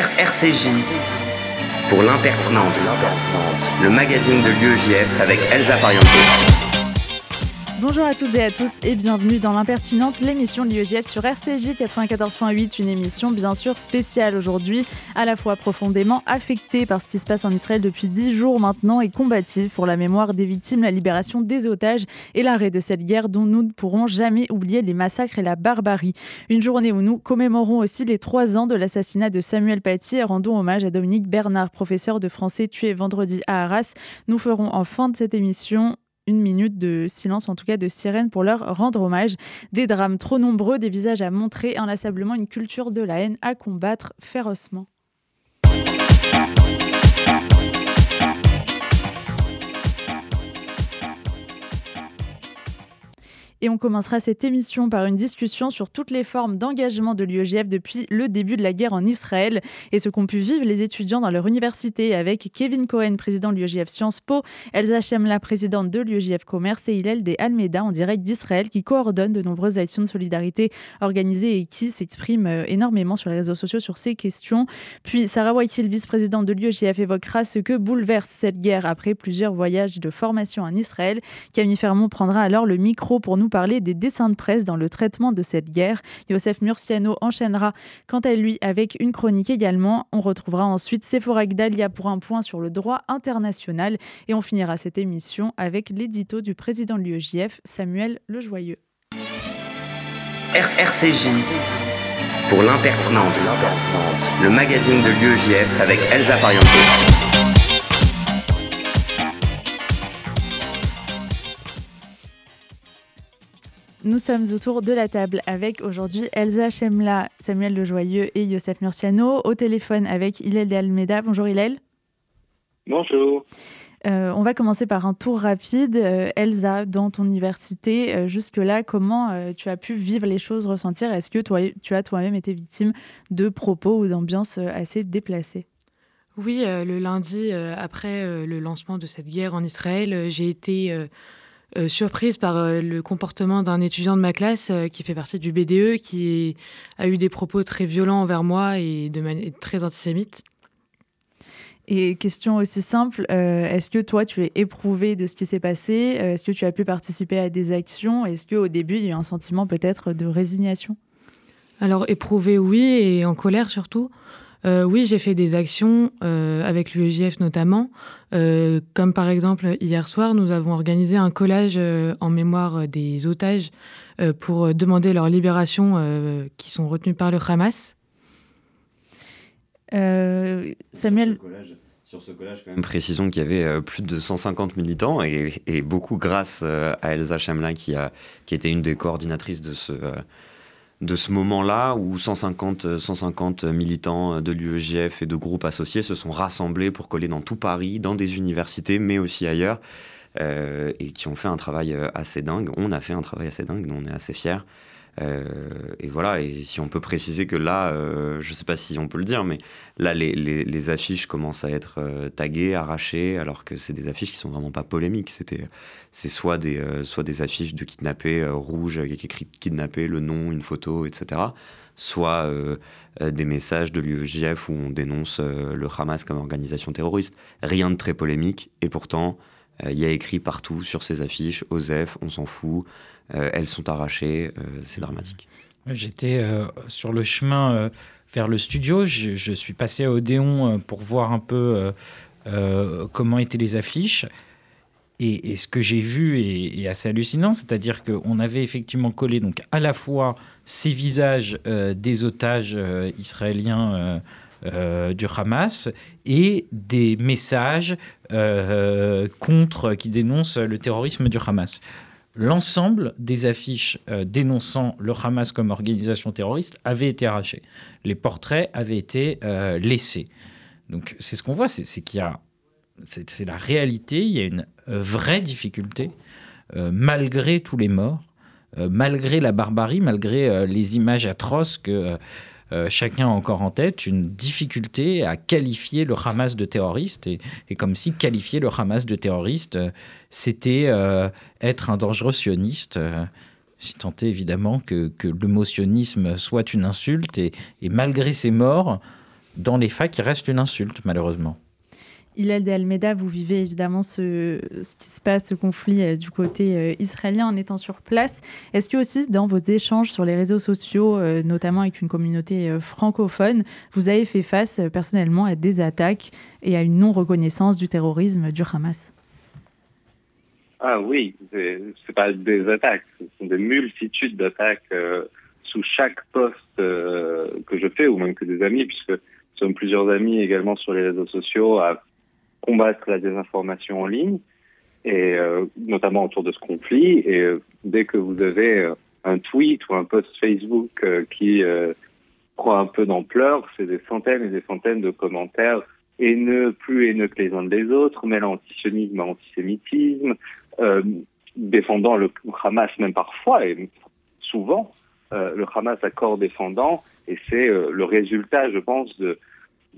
RCJ pour l'impertinente, le magazine de l'UEJF avec Elsa Pariente. Bonjour à toutes et à tous et bienvenue dans l'impertinente, l'émission de l'IEGF sur RCJ 94.8, une émission bien sûr spéciale aujourd'hui, à la fois profondément affectée par ce qui se passe en Israël depuis dix jours maintenant et combative pour la mémoire des victimes, la libération des otages et l'arrêt de cette guerre dont nous ne pourrons jamais oublier les massacres et la barbarie. Une journée où nous commémorons aussi les trois ans de l'assassinat de Samuel Paty et rendons hommage à Dominique Bernard, professeur de français tué vendredi à Arras. Nous ferons en fin de cette émission une minute de silence, en tout cas de sirène, pour leur rendre hommage. Des drames trop nombreux, des visages à montrer, inlassablement une culture de la haine à combattre férocement. Et on commencera cette émission par une discussion sur toutes les formes d'engagement de l'UEGF depuis le début de la guerre en Israël et ce qu'ont pu vivre les étudiants dans leur université avec Kevin Cohen, président de l'UEGF Sciences Po, Elsa Chemla, présidente de l'UEGF Commerce et Hillel des Almeida en direct d'Israël qui coordonne de nombreuses actions de solidarité organisées et qui s'expriment euh, énormément sur les réseaux sociaux sur ces questions. Puis Sarah Waikil, vice-présidente de l'UEGF, évoquera ce que bouleverse cette guerre après plusieurs voyages de formation en Israël. Camille Fermont prendra alors le micro pour nous parler des dessins de presse dans le traitement de cette guerre. Yosef Murciano enchaînera quant à lui avec une chronique également. On retrouvera ensuite Sephora Gdalia pour un point sur le droit international et on finira cette émission avec l'édito du président de l'UEJF, Samuel Lejoyeux. RCJ pour l'impertinente, le magazine de l'UEJF avec Elsa Pariente. Nous sommes autour de la table avec aujourd'hui Elsa Chemla, Samuel Lejoyeux et Youssef Murciano. Au téléphone avec Hillel de Almeida. Bonjour Hillel. Bonjour. Euh, on va commencer par un tour rapide. Euh, Elsa, dans ton université, euh, jusque-là, comment tu as pu vivre les choses, ressentir? Est-ce que toi, tu as toi-même été victime de propos ou d'ambiances assez déplacées? Oui, le lundi, après le lancement de cette guerre en Israël, j'ai été euh, surprise par euh, le comportement d'un étudiant de ma classe euh, qui fait partie du BDE, qui a eu des propos très violents envers moi et de manière très antisémite. Et question aussi simple, est-ce que toi tu es éprouvé de ce qui s'est passé? Est-ce que tu as pu participer à des actions? Est-ce qu'au début il y a eu un sentiment peut-être de résignation? Alors éprouvé oui et en colère surtout. Euh, oui, j'ai fait des actions euh, avec l'UEJF notamment, euh, comme par exemple hier soir, nous avons organisé un collage en mémoire des otages pour demander leur libération qui sont retenus par le Hamas. Samuel sur ce collage, quand même, précisons qu'il y avait plus de 150 militants et, beaucoup grâce à Elsa Chamlin qui, a, qui était une des coordinatrices de ce, de ce moment-là où 150, 150 militants de l'UEGF et de groupes associés se sont rassemblés pour coller dans tout Paris, dans des universités, mais aussi ailleurs, euh, et qui ont fait un travail euh, assez dingue. On a fait un travail assez dingue, dont on est assez fiers. Euh, et voilà, et si on peut préciser que là, euh, je ne sais pas si on peut le dire, mais là, les, les, affiches commencent à être euh, taguées, arrachées, alors que c'est des affiches qui sont vraiment pas polémiques. C'est soit des, soit des affiches de kidnappés rouges avec écrit kidnappé, le nom, une photo, etc. Soit des messages de l'UEJF où on dénonce le Hamas comme organisation terroriste. Rien de très polémique, et pourtant, il y a écrit partout sur ces affiches, OSEF, on s'en fout. Euh, elles sont arrachées, euh, c'est dramatique. J'étais euh, sur le chemin vers le studio, je, suis passé à Odéon pour voir un peu comment étaient les affiches. Et, ce que j'ai vu est, assez hallucinant, c'est-à-dire qu'on avait effectivement collé donc à la fois ces visages des otages israéliens du Hamas et des messages contre qui dénoncent le terrorisme du Hamas l'ensemble des affiches euh, dénonçant le Hamas comme organisation terroriste avaient été arrachées. Les portraits avaient été euh, laissés. Donc c'est ce qu'on voit, c'est qu'il y a, c'est la réalité, il y a une euh, vraie difficulté, malgré tous les morts, malgré la barbarie, malgré les images atroces que euh, chacun a encore en tête une difficulté à qualifier le Hamas de terroriste, et, comme si qualifier le Hamas de terroriste, euh, c'était euh, être un dangereux sioniste si tant est évidemment que, que le mot sionisme soit une insulte, et, malgré ces morts, dans les facs, il reste une insulte, malheureusement. Hillel de Almeida, vous vivez évidemment ce, qui se passe, ce conflit euh, du côté euh, israélien en étant sur place. Est-ce que aussi dans vos échanges sur les réseaux sociaux, euh, notamment avec une communauté francophone, vous avez fait face personnellement à des attaques et à une non-reconnaissance du terrorisme du Hamas? Ah oui, c'est pas des attaques, ce sont des multitudes d'attaques sous chaque poste que je fais, ou même que des amis, puisque nous sommes plusieurs amis également sur les réseaux sociaux à combattre la désinformation en ligne, et euh, notamment autour de ce conflit. Et euh, dès que vous avez euh, un tweet ou un post Facebook qui prend un peu d'ampleur, c'est des centaines et des centaines de commentaires haineux, plus haineux que les uns des autres, mêlant antisionisme à antisémitisme, défendant le Hamas même parfois et souvent le Hamas à corps défendant. Et c'est le résultat, je pense, de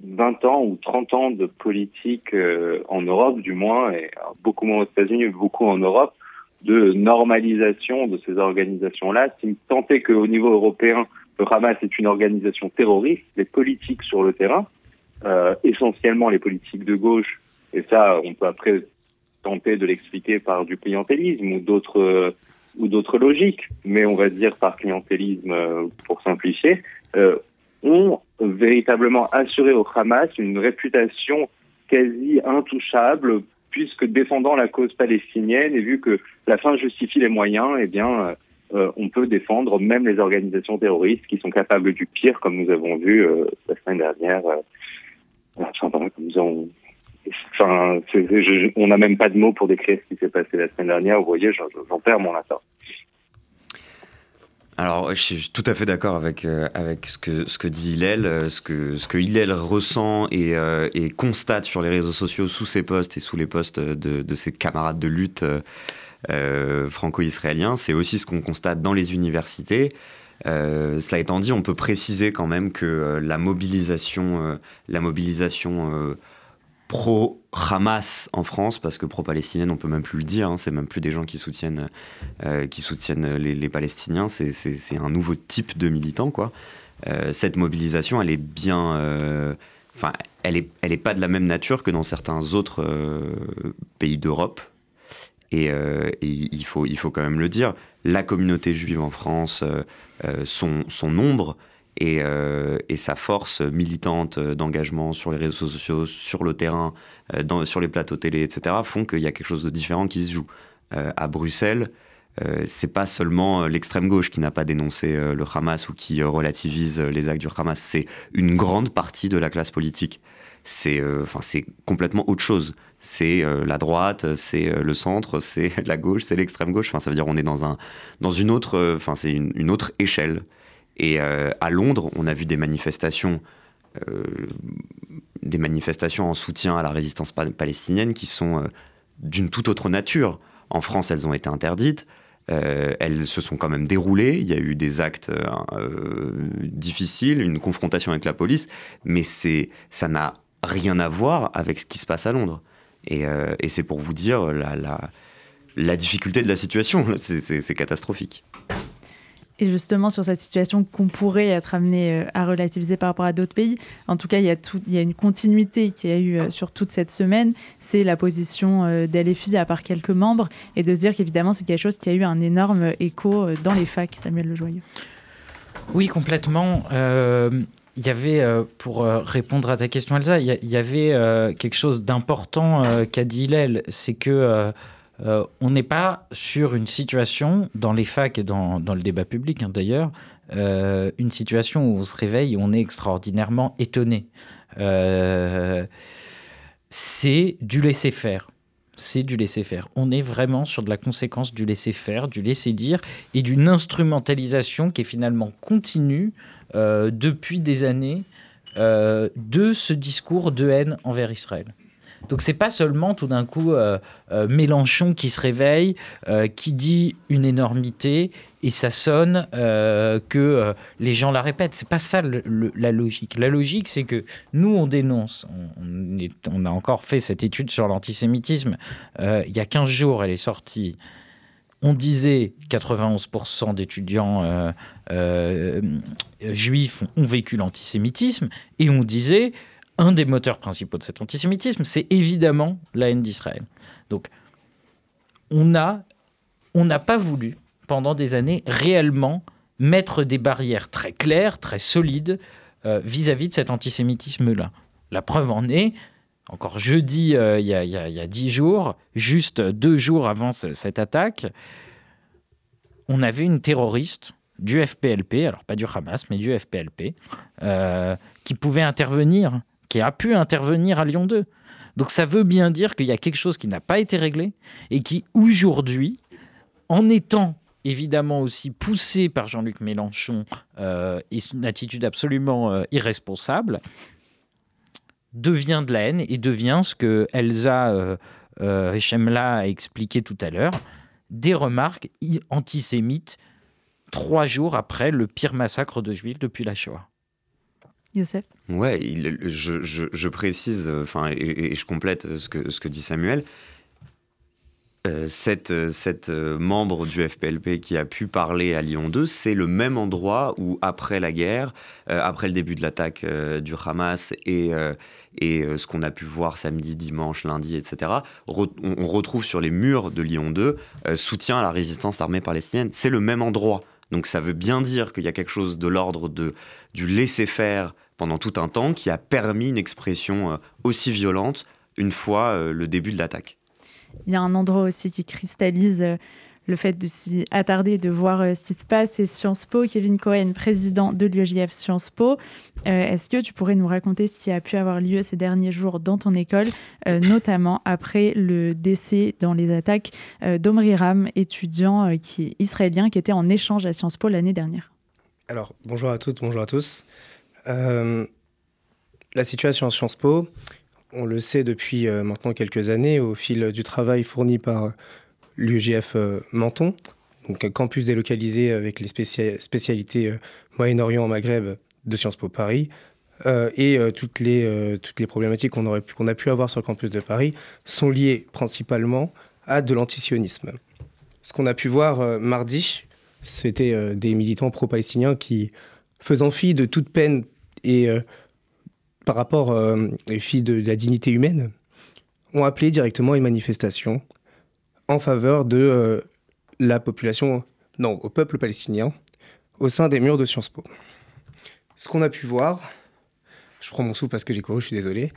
20 ans ou 30 ans de politique euh, en Europe, du moins, et beaucoup moins aux États-Unis, beaucoup en Europe, de normalisation de ces organisations-là. Si tant est qu'au niveau européen, le Hamas est une organisation terroriste, les politiques sur le terrain, euh, essentiellement les politiques de gauche, et ça, on peut après tenter de l'expliquer par du clientélisme ou d'autres ou d'autres logiques, mais on va dire par clientélisme euh, pour simplifier, euh, ont véritablement assuré au Hamas une réputation quasi intouchable, puisque défendant la cause palestinienne, et vu que la fin justifie les moyens, eh bien, euh, on peut défendre même les organisations terroristes qui sont capables du pire, comme nous avons vu euh, la semaine dernière. Euh, enfin, avons... enfin, on n'a même pas de mots pour décrire ce qui s'est passé la semaine dernière. Vous voyez, j'en perds mon latin. Alors, je suis tout à fait d'accord avec, euh, avec ce, que, ce que dit Hillel, euh, ce que, ce que Hillel ressent et, euh, et, constate sur les réseaux sociaux sous ses posts et sous les posts de, de ses camarades de lutte franco-israéliens. C'est aussi ce qu'on constate dans les universités. cela étant dit, on peut préciser quand même que la mobilisation, la mobilisation pro-Hamas en France, parce que pro-palestinienne, on peut même plus le dire, hein, c'est même plus des gens qui soutiennent, euh, qui soutiennent les, Palestiniens, c'est un nouveau type de militant, quoi. Euh, cette mobilisation, elle est bien... Euh, enfin, elle n'est elle est pas de la même nature que dans certains autres pays d'Europe. Et, et, il, faut, il faut quand même le dire, la communauté juive en France, son, son nombre euh, et, sa force militante d'engagement sur les réseaux sociaux, sur le terrain, euh, sur les plateaux télé, etc., font qu'il y a quelque chose de différent qui se joue. Euh, à Bruxelles, c'est pas seulement l'extrême gauche qui n'a pas dénoncé le Hamas ou qui relativise les actes du Hamas, c'est une grande partie de la classe politique. C'est enfin complètement autre chose. C'est la droite, c'est le centre, c'est la gauche, c'est l'extrême gauche. Enfin ça veut dire on est dans un dans une autre enfin c'est une, autre échelle et euh, à Londres, on a vu des manifestations, euh, des manifestations en soutien à la résistance palestinienne qui sont euh, d'une toute autre nature. En France, elles ont été interdites. elles se sont quand même déroulées. Il y a eu des actes difficiles, une confrontation avec la police, mais ça n'a rien à voir avec ce qui se passe à Londres. Et, c'est pour vous dire la difficulté de la situation. C'est catastrophique. Et justement, sur cette situation qu'on pourrait être amené euh, à relativiser par rapport à d'autres pays, en tout cas, il y, a y une continuité qui a eu euh, sur toute cette semaine. C'est la position euh, d'LFI à part quelques membres et de se dire qu'évidemment, c'est quelque chose qui a eu un énorme écho dans les facs, Samuel Lejoyeux. Oui, complètement. il y avait, pour répondre à ta question, Elsa, il y, avait quelque chose d'important qu'a dit Hillel, c'est que euh, on n'est pas sur une situation, dans les facs et dans, le débat public hein, d'ailleurs, euh, une situation où on se réveille et on est extraordinairement étonné. Euh, c'est du laisser-faire. C'est du laisser-faire. On est vraiment sur de la conséquence du laisser-faire, du laisser-dire et d'une instrumentalisation qui est finalement continue depuis des années de ce discours de haine envers Israël. Donc c'est pas seulement tout d'un coup euh, euh, Mélenchon qui se réveille, euh, qui dit une énormité et ça sonne que les gens la répètent. C'est pas ça la logique. La logique, c'est que nous on dénonce. On, on, a encore fait cette étude sur l'antisémitisme il y a 15 jours. Elle est sortie. on disait 91% d'étudiants juifs ont vécu l'antisémitisme, et on disait un des moteurs principaux de cet antisémitisme, c'est évidemment la haine d'Israël. Donc, on a, on n'a pas voulu pendant des années réellement mettre des barrières très claires, très solides euh, vis-à-vis de cet antisémitisme-là. La preuve en est, encore jeudi, euh, il y, a dix jours, juste deux jours avant cette attaque, on avait une terroriste du FPLP, alors pas du Hamas, mais du FPLP, euh, qui pouvait intervenir, qui a pu intervenir à Lyon 2. Donc ça veut bien dire qu'il y a quelque chose qui n'a pas été réglé et qui aujourd'hui, en étant évidemment aussi poussé par Jean-Luc Mélenchon euh, et une attitude absolument euh, irresponsable, devient de la haine et devient ce que Elsa euh, euh a expliqué tout à l'heure, des remarques antisémites trois jours après le pire massacre de juifs depuis la Shoah. Youssef Ouais, je, précise, enfin, et, je complète ce que, dit Samuel. Euh, cette, euh, euh, membre du FPLP qui a pu parler à Lyon 2, c'est le même endroit où, après la guerre, après le début de l'attaque du Hamas et ce qu'on a pu voir samedi, dimanche, lundi, etc., on, retrouve sur les murs de Lyon 2 soutien à la résistance armée palestinienne. C'est le même endroit. Donc ça veut bien dire qu'il y a quelque chose de l'ordre de, du laisser-faire pendant tout un temps qui a permis une expression aussi violente une fois le début de l'attaque. Il y a un endroit aussi qui cristallise euh, le fait de s'y attarder, de voir euh, ce qui se passe, c'est Sciences Po. Kevin Cohen, président de l'UEJF Sciences Po. Euh, est-ce que tu pourrais nous raconter ce qui a pu avoir lieu ces derniers jours dans ton école, notamment après le décès dans les attaques d'Omri Ram, étudiant qui, israélien qui était en échange à Sciences Po l'année dernière? Alors, bonjour à toutes, bonjour à tous. la situation à Sciences Po, on le sait depuis euh, maintenant quelques années au fil du travail fourni par l'UGF euh, Menton, donc un campus délocalisé avec les spécialités euh, Moyen-Orient, Maghreb de Sciences Po Paris. et toutes, les, toutes les problématiques qu'on a pu avoir sur le campus de Paris sont liées principalement à de l'antisionisme. Ce qu'on a pu voir mardi, c'était des militants pro-palestiniens qui, faisant fi de toute peine et par rapport euh, aux filles de, la dignité humaine, ont appelé directement une manifestation en faveur de euh, la population, non, au peuple palestinien, au sein des murs de Sciences Po. Ce qu'on a pu voir, je prends mon souffle parce que j'ai couru, je suis désolé,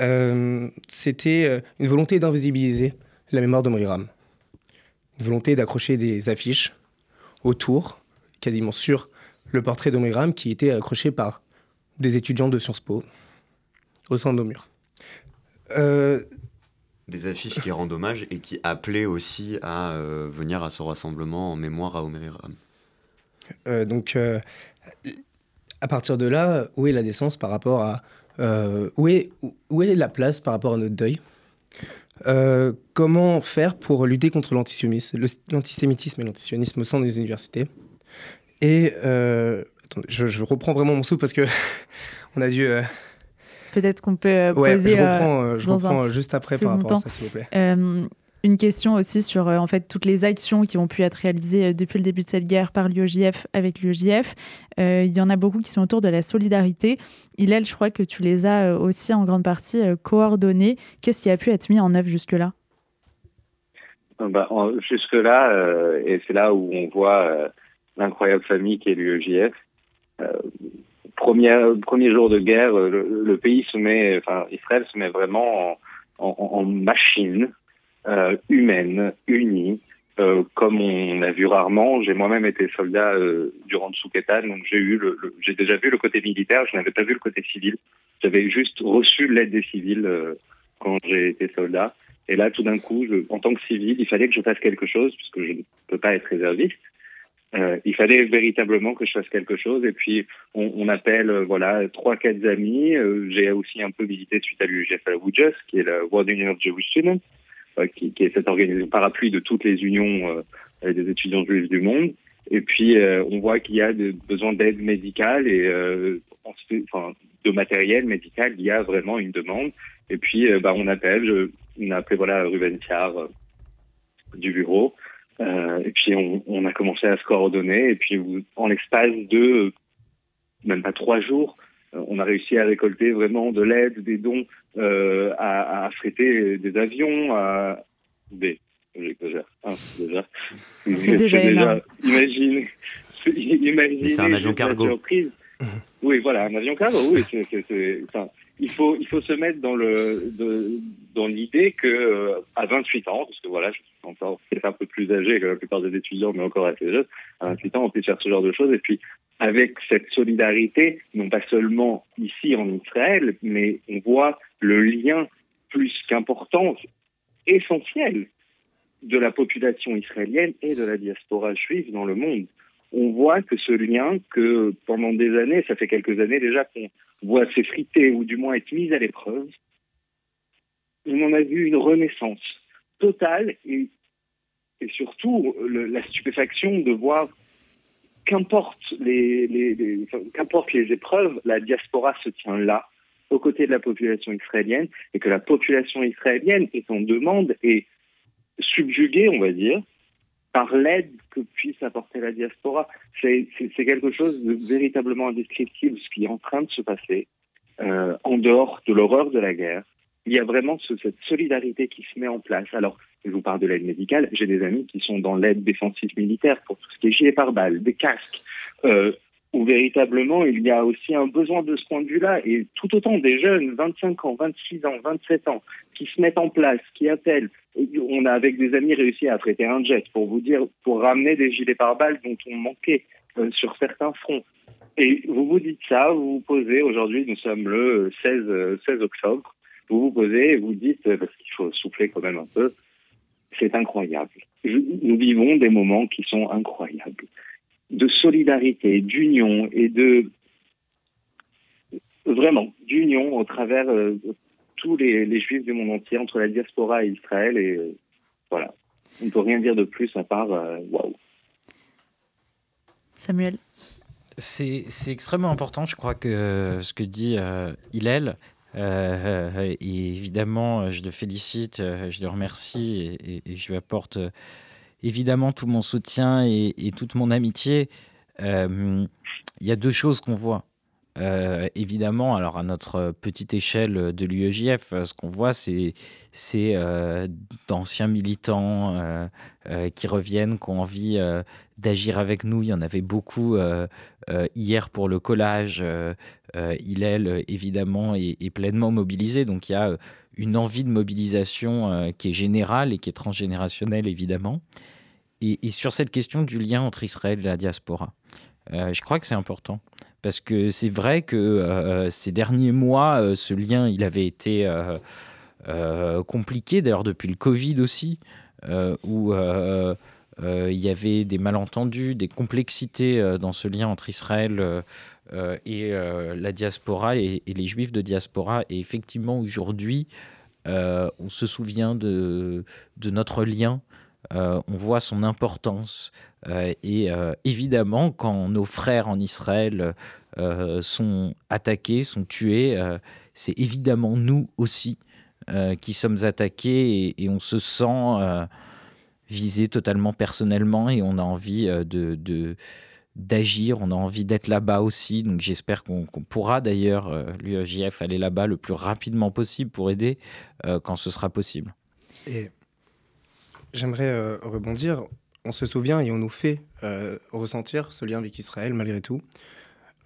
euh, c'était une volonté d'invisibiliser la mémoire de Mriram. Une volonté d'accrocher des affiches autour, quasiment sur le portrait de qui était accroché par des étudiants de Sciences Po au sein de nos murs. Euh, des affiches qui rendent hommage et qui appelaient aussi à euh, venir à ce rassemblement en mémoire à Omer euh, donc, à partir de là, où est la décence par rapport à. où, est, où est la place par rapport à notre deuil? Comment faire pour lutter contre l'antisémitisme et l'antisionisme au sein des universités? Et je, reprends vraiment mon souffle parce que on a dû. Euh, Peut-être qu'on peut, euh, poser. Je reprends, euh, je reprends juste après par rapport à ça, s'il vous plaît. une question aussi sur en fait toutes les actions qui ont pu être réalisées depuis le début de cette guerre par l'UEJF avec l'UEJF. Il y en a beaucoup qui sont autour de la solidarité. Hillel, je crois que tu les as aussi en grande partie coordonnées. Qu'est-ce qui a pu être mis en œuvre jusque-là? Bah, Jusque-là, et c'est là où on voit l'incroyable famille qui est l'UEJF, euh, premier, premier jour de guerre, euh, le, pays se met, enfin Israël se met vraiment en, en, machine euh, humaine, unie, euh, comme on a vu rarement. J'ai moi-même été soldat euh, durant le Souketan, donc j'ai eu le, j'ai déjà vu le côté militaire, je n'avais pas vu le côté civil. J'avais juste reçu l'aide des civils quand j'ai été soldat. Et là, tout d'un coup, je, en tant que civil, il fallait que je fasse quelque chose, puisque je ne peux pas être réserviste. Euh, il fallait véritablement que je fasse quelque chose. Et puis, on, on appelle euh, voilà trois, quatre amis. Euh, j'ai aussi un peu visité suite à l'UGF à qui est la World Union of Jewish Students, qui, qui, est cette organisation parapluie de toutes les unions des étudiants juifs du monde. Et puis, on voit qu'il y a des besoins d'aide médicale et enfin, de matériel médical. Il y a vraiment une demande. Et puis, bah, on appelle. Je, on a appelé voilà Ruben Thiar du bureau et puis on, a commencé à se coordonner et puis en l'espace de même pas trois jours, on a réussi à récolter vraiment de l'aide, des dons, à, à affréter des avions, à des j'exagère. Hein, déjà. C'est déjà, énorme. Imagine, imaginez c'est un avion cargo. Surprise. Oui, voilà, un avion cargo. Oui, c'est, enfin, il faut, il faut se mettre dans le, dans l'idée que euh, à 28 ans, parce que voilà, je suis encore un peu plus âgé que la plupart des étudiants, mais encore assez jeune, à 28 ans, on peut faire ce genre de choses. Et puis, avec cette solidarité, non pas seulement ici en Israël, mais on voit le lien plus qu'important, essentiel de la population israélienne et de la diaspora juive dans le monde. On voit que ce lien, que pendant des années, ça fait quelques années déjà qu'on voit s'effriter ou du moins être mis à l'épreuve, on en a vu une renaissance totale et, surtout la stupéfaction de voir qu'importe les, qu'importe les épreuves, la diaspora se tient là, aux côtés de la population israélienne, et que la population israélienne est en demande et subjugué, on va dire, par l'aide que puisse apporter la diaspora. C'est quelque chose de véritablement indescriptible, ce qui est en train de se passer euh, en dehors de l'horreur de la guerre. Il y a vraiment cette solidarité qui se met en place. Alors, je vous parle de l'aide médicale. J'ai des amis qui sont dans l'aide défensive militaire pour tout ce qui est gilets pare-balles, des casques, euh, où véritablement il y a aussi un besoin de ce point de vue-là. Et tout autant des jeunes, 25 ans, 26 ans, 27 ans, qui se mettent en place, qui appellent. On a avec des amis réussi à affréter un jet pour vous dire, pour ramener des gilets pare-balles dont on manquait euh, sur certains fronts. Et vous vous dites ça, vous vous posez, aujourd'hui nous sommes le 16, 16 octobre, vous vous posez et vous dites, parce qu'il faut souffler quand même un peu, c'est incroyable. nous vivons des moments qui sont incroyables de solidarité, d'union et de vraiment d'union au travers euh, tous les, juifs du monde entier entre la diaspora et Israël et euh, voilà. On ne peut rien dire de plus à part euh, waouh. Samuel. C'est extrêmement important, je crois, que ce que dit Hillel. et évidemment, je le félicite, je le remercie et, et je lui apporte évidemment tout mon soutien et, toute mon amitié. Euh, il y a deux choses qu'on voit. Euh, évidemment, alors à notre petite échelle de l'UEJF, ce qu'on voit, c'est euh, d'anciens militants qui reviennent, qui ont envie d'agir avec nous. Il y en avait beaucoup hier pour le collage. Hillel, évidemment, est, est, pleinement mobilisé. Donc il y a une envie de mobilisation qui est générale et qui est transgénérationnelle, évidemment. Et, sur cette question du lien entre Israël et la diaspora, euh, je crois que c'est important. Parce que c'est vrai que euh, ces derniers mois, euh, ce lien, il avait été compliqué, d'ailleurs depuis le Covid aussi, où il y avait des malentendus, des complexités dans ce lien entre Israël et la diaspora et, les juifs de diaspora. Et effectivement, aujourd'hui, on se souvient de, notre lien on voit son importance. Euh, et euh, évidemment, quand nos frères en Israël sont attaqués, sont tués, c'est évidemment nous aussi qui sommes attaqués et, on se sent visé totalement personnellement et on a envie de, d'agir, on a envie d'être là-bas aussi. Donc j'espère qu'on pourra d'ailleurs, l'UEJF, aller là-bas le plus rapidement possible pour aider quand ce sera possible. J'aimerais euh, rebondir. On se souvient et on nous fait euh, ressentir ce lien avec Israël malgré tout.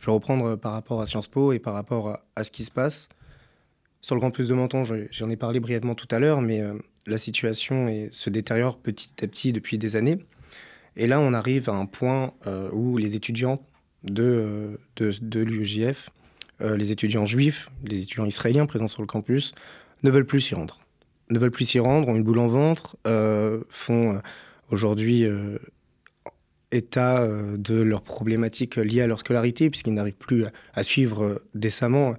Je vais reprendre euh, par rapport à Sciences Po et par rapport à, ce qui se passe. Sur le campus de Menton, j'en ai parlé brièvement tout à l'heure, mais la situation se détériore petit à petit depuis des années. Et là, on arrive à un point où les étudiants de, de, de l'UEJF, les étudiants juifs, les étudiants israéliens présents sur le campus, ne veulent plus s'y rendre ne veulent plus s'y rendre, ont une boule en ventre, euh, font euh, aujourd'hui euh, état de leurs problématiques liées à leur scolarité, puisqu'ils n'arrivent plus à suivre décemment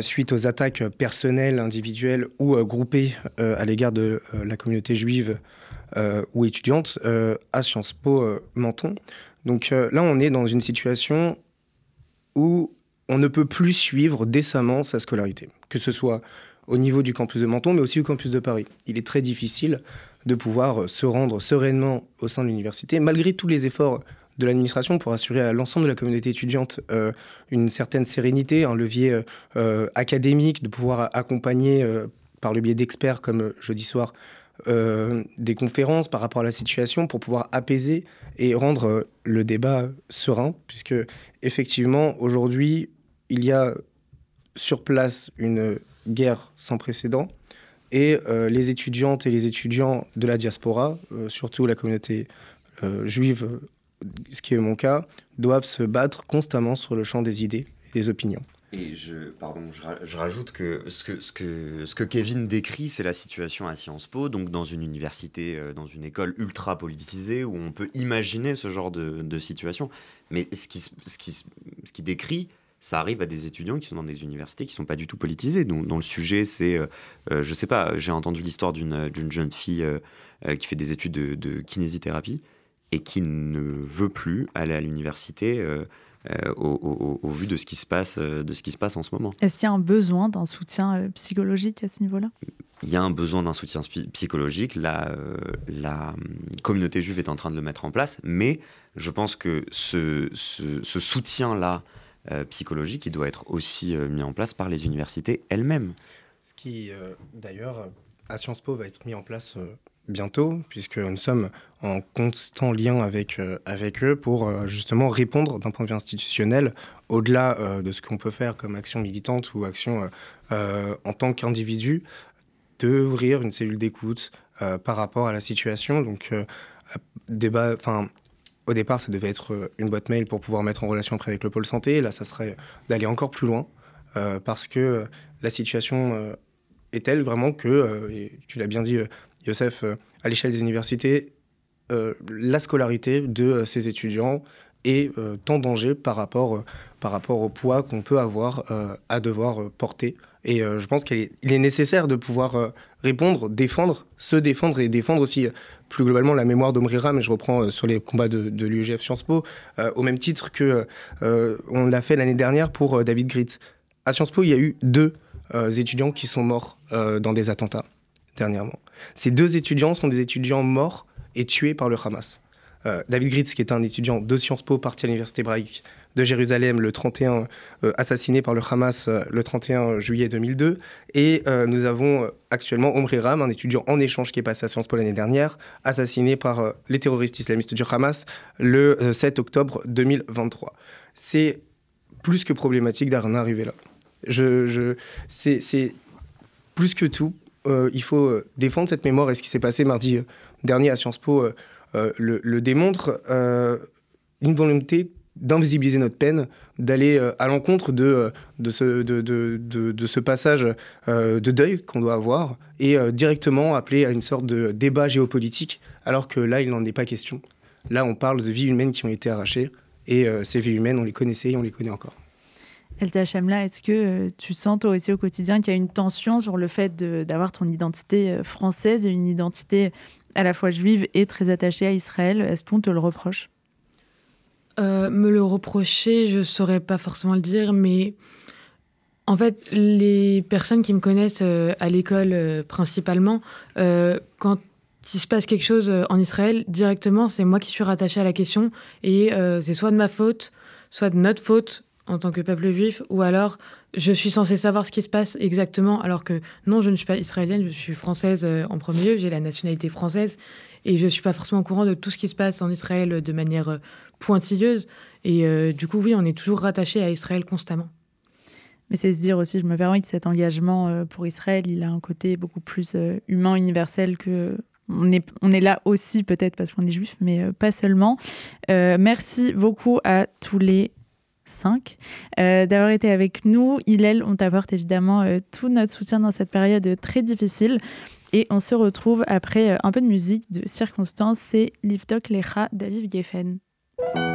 suite aux attaques personnelles, individuelles ou groupées à l'égard de la communauté juive ou étudiante à Sciences Po Menton. Donc là, on est dans une situation où on ne peut plus suivre décemment sa scolarité, que ce soit au niveau du campus de Menton, mais aussi au campus de Paris. Il est très difficile de pouvoir se rendre sereinement au sein de l'université, malgré tous les efforts de l'administration pour assurer à l'ensemble de la communauté étudiante euh, une certaine sérénité, un levier euh, académique, de pouvoir accompagner par le biais d'experts comme jeudi soir des conférences par rapport à la situation pour pouvoir apaiser et rendre le débat serein, puisque effectivement aujourd'hui il y a sur place une guerre sans précédent et euh, les étudiantes et les étudiants de la diaspora, euh, surtout la communauté euh, juive, ce qui est mon cas, doivent se battre constamment sur le champ des idées et des opinions. Et je, pardon, je, rajoute que ce, que ce que ce que Kevin décrit, c'est la situation à Sciences Po, donc dans une université, dans une école ultra politisée où on peut imaginer ce genre de, de situation. Mais ce qui, ce qui, ce qui décrit, ça arrive à des étudiants qui sont dans des universités qui ne sont pas du tout politisées, dont, le sujet c'est, euh, euh, je sais pas, j'ai entendu l'histoire d'une, euh, jeune fille qui fait des études de, kinésithérapie et qui ne veut plus aller à l'université au, vu de ce, qui se passe, de ce qui se passe en ce moment. Est-ce qu'il y a un besoin d'un soutien psychologique à ce niveau-là? Il y a un besoin d'un soutien psychologique. La, la hum, communauté juive est en train de le mettre en place, mais je pense que ce, ce soutien-là euh, psychologique, qui doit être aussi euh, mis en place par les universités elles-mêmes. Ce qui, euh, d'ailleurs, à Sciences Po va être mis en place bientôt, puisque nous sommes en constant lien avec, avec eux pour justement répondre d'un point de vue institutionnel, au-delà de ce qu'on peut faire comme action militante ou action en tant qu'individu, d'ouvrir une cellule d'écoute par rapport à la situation. Donc, débat, au départ, ça devait être euh, une boîte mail pour pouvoir mettre en relation avec le pôle santé. Là, ça serait d'aller encore plus loin euh, parce que euh, la situation est telle vraiment que, tu l'as bien dit, Youssef, à l'échelle des universités, la scolarité de ces étudiants est en danger par rapport, par rapport au poids qu'on peut avoir à devoir porter et je pense qu'il est, nécessaire de pouvoir répondre, défendre, se défendre et défendre aussi plus globalement la mémoire d'Omri Ram. Je reprends sur les combats de, de l'UEGF Sciences Po, au même titre que on l'a fait l'année dernière pour David Gritz. À Sciences Po, il y a eu deux étudiants qui sont morts dans des attentats dernièrement. Ces deux étudiants sont des étudiants morts et tués par le Hamas. David Gritz, qui est un étudiant de Sciences Po, parti à l'université hébraïque de Jérusalem le 31, euh, assassiné par le Hamas euh, le 31 juillet 2002. Et euh, nous avons actuellement Omri Ram, un étudiant en échange qui est passé à Sciences Po l'année dernière, assassiné par les terroristes islamistes du Hamas le 7 octobre 2023. C'est plus que problématique d'en arriver là. Je, c'est plus que tout, il faut défendre cette mémoire et ce qui s'est passé mardi dernier à Sciences Po le, démontre une volonté d'invisibiliser notre peine, d'aller euh, à l'encontre de, euh, ce, passage euh, de deuil qu'on doit avoir et directement appeler à une sorte de débat géopolitique, alors que là, il n'en est pas question. Là, on parle de vies humaines qui ont été arrachées et ces vies humaines, on les connaissait et on les connaît encore. Elta Chemla, est-ce que tu sens toi aussi au quotidien qu'il y a une tension sur le fait d'avoir ton identité française et une identité à la fois juive et très attachée à Israël? Est-ce qu'on te le reproche? Euh, me le reprocher, je saurais pas forcément le dire, mais en fait, les personnes qui me connaissent euh, à l'école euh, principalement, quand il se passe quelque chose en Israël, directement, c'est moi qui suis rattachée à la question, et c'est soit de ma faute, soit de notre faute en tant que peuple juif, ou alors je suis censée savoir ce qui se passe exactement, alors que non, je ne suis pas israélienne, je suis française en premier lieu, j'ai la nationalité française, et je ne suis pas forcément au courant de tout ce qui se passe en Israël de manière pointilleuse. Et euh, du coup, oui, on est toujours rattaché à Israël constamment. Mais c'est se dire aussi, je me permets que cet engagement euh, pour Israël, il a un côté beaucoup plus humain, universel que on est, on est là aussi peut-être parce qu'on est juif, mais pas seulement. merci beaucoup à tous les cinq d'avoir été avec nous. Hillel, on t'apporte évidemment tout notre soutien dans cette période très difficile. Et on se retrouve après euh, un peu de musique de circonstance. C'est Livtok Lecha d'Aviv Geffen. Thank you.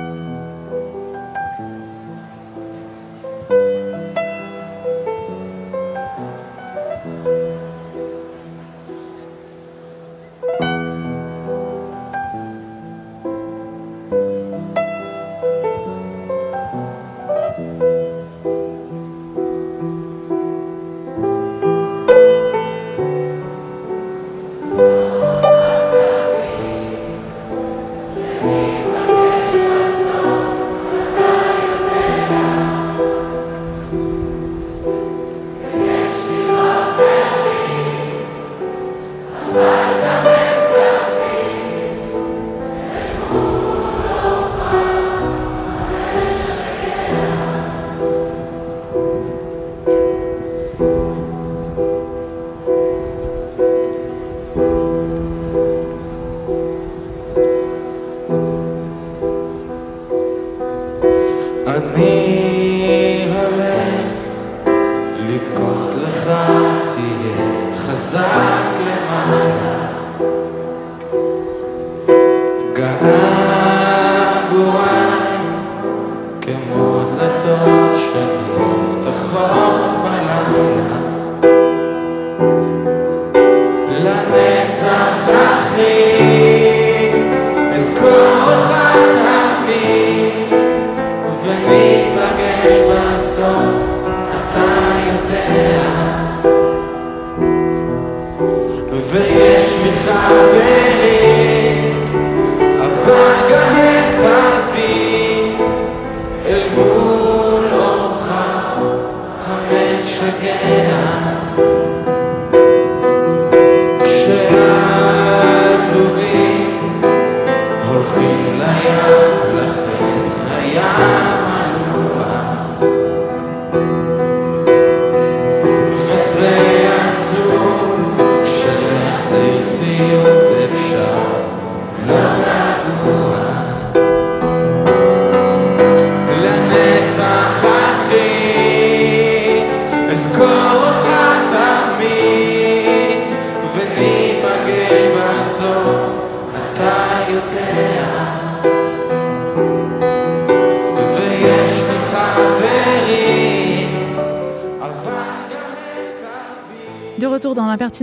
ויש תמיכה,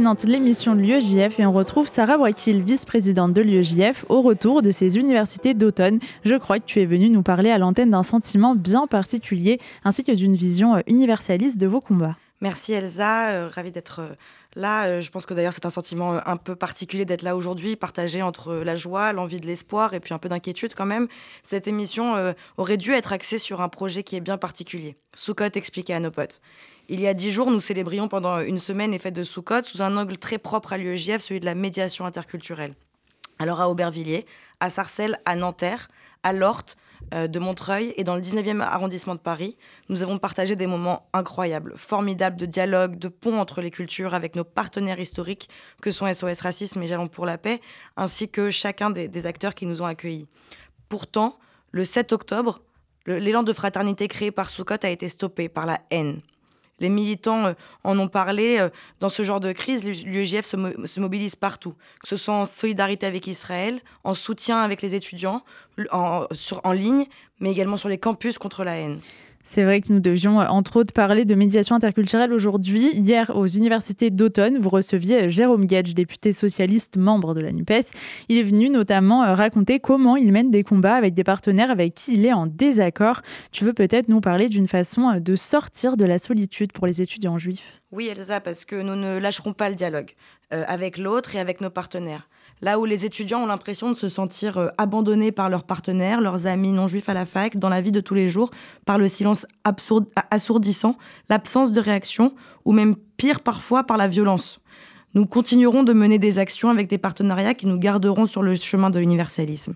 l'impertinente, l'émission de l'UEJF, et on retrouve Sarah Wakil, vice-présidente de l'UEJF, au retour de ses universités d'automne. Je crois que tu es venue nous parler à l'antenne d'un sentiment bien particulier, ainsi que d'une vision euh, universaliste de vos combats. Merci Elsa, euh, ravie d'être euh, là. Euh, je pense que d'ailleurs c'est un sentiment un peu particulier d'être là aujourd'hui, partagé entre la joie, l'envie de l'espoir et puis un peu d'inquiétude quand même. Cette émission aurait dû être axée sur un projet qui est bien particulier. Soukot expliqué à nos potes. Il y a dix jours, nous célébrions pendant une semaine les fêtes de Soukot sous un angle très propre à l'UEJF, celui de la médiation interculturelle. Alors à Aubervilliers, à Sarcelles, à Nanterre, à Lorte, de Montreuil et dans le 19e arrondissement de Paris, nous avons partagé des moments incroyables, formidables de dialogue, de pont entre les cultures avec nos partenaires historiques que sont SOS Racisme et Jalons pour la paix, ainsi que chacun des, des acteurs qui nous ont accueillis. Pourtant, le 7 octobre, l'élan de fraternité créé par Soukot a été stoppé par la haine. Les militants euh, en ont parlé. euh, Dans ce genre de crise, l'UEJF se, se mobilise partout, que ce soit en solidarité avec Israël, en soutien avec les étudiants, en ligne, mais également sur les campus contre la haine. C'est vrai que nous devions euh, entre autres parler de médiation interculturelle aujourd'hui. Hier, aux universités d'automne, vous receviez euh, Jérôme Gage, député socialiste, membre de la NUPES. Il est venu notamment euh, raconter comment il mène des combats avec des partenaires avec qui il est en désaccord. Tu veux peut-être nous parler d'une façon de sortir de la solitude pour les étudiants juifs? Oui, Elsa, parce que nous ne lâcherons pas le dialogue avec l'autre et avec nos partenaires. Là où les étudiants ont l'impression de se sentir euh, abandonnés par leurs partenaires, leurs amis non juifs à la fac, dans la vie de tous les jours, par le silence assourdissant, l'absence de réaction, ou même pire parfois par la violence. Nous continuerons de mener des actions avec des partenariats qui nous garderont sur le chemin de l'universalisme.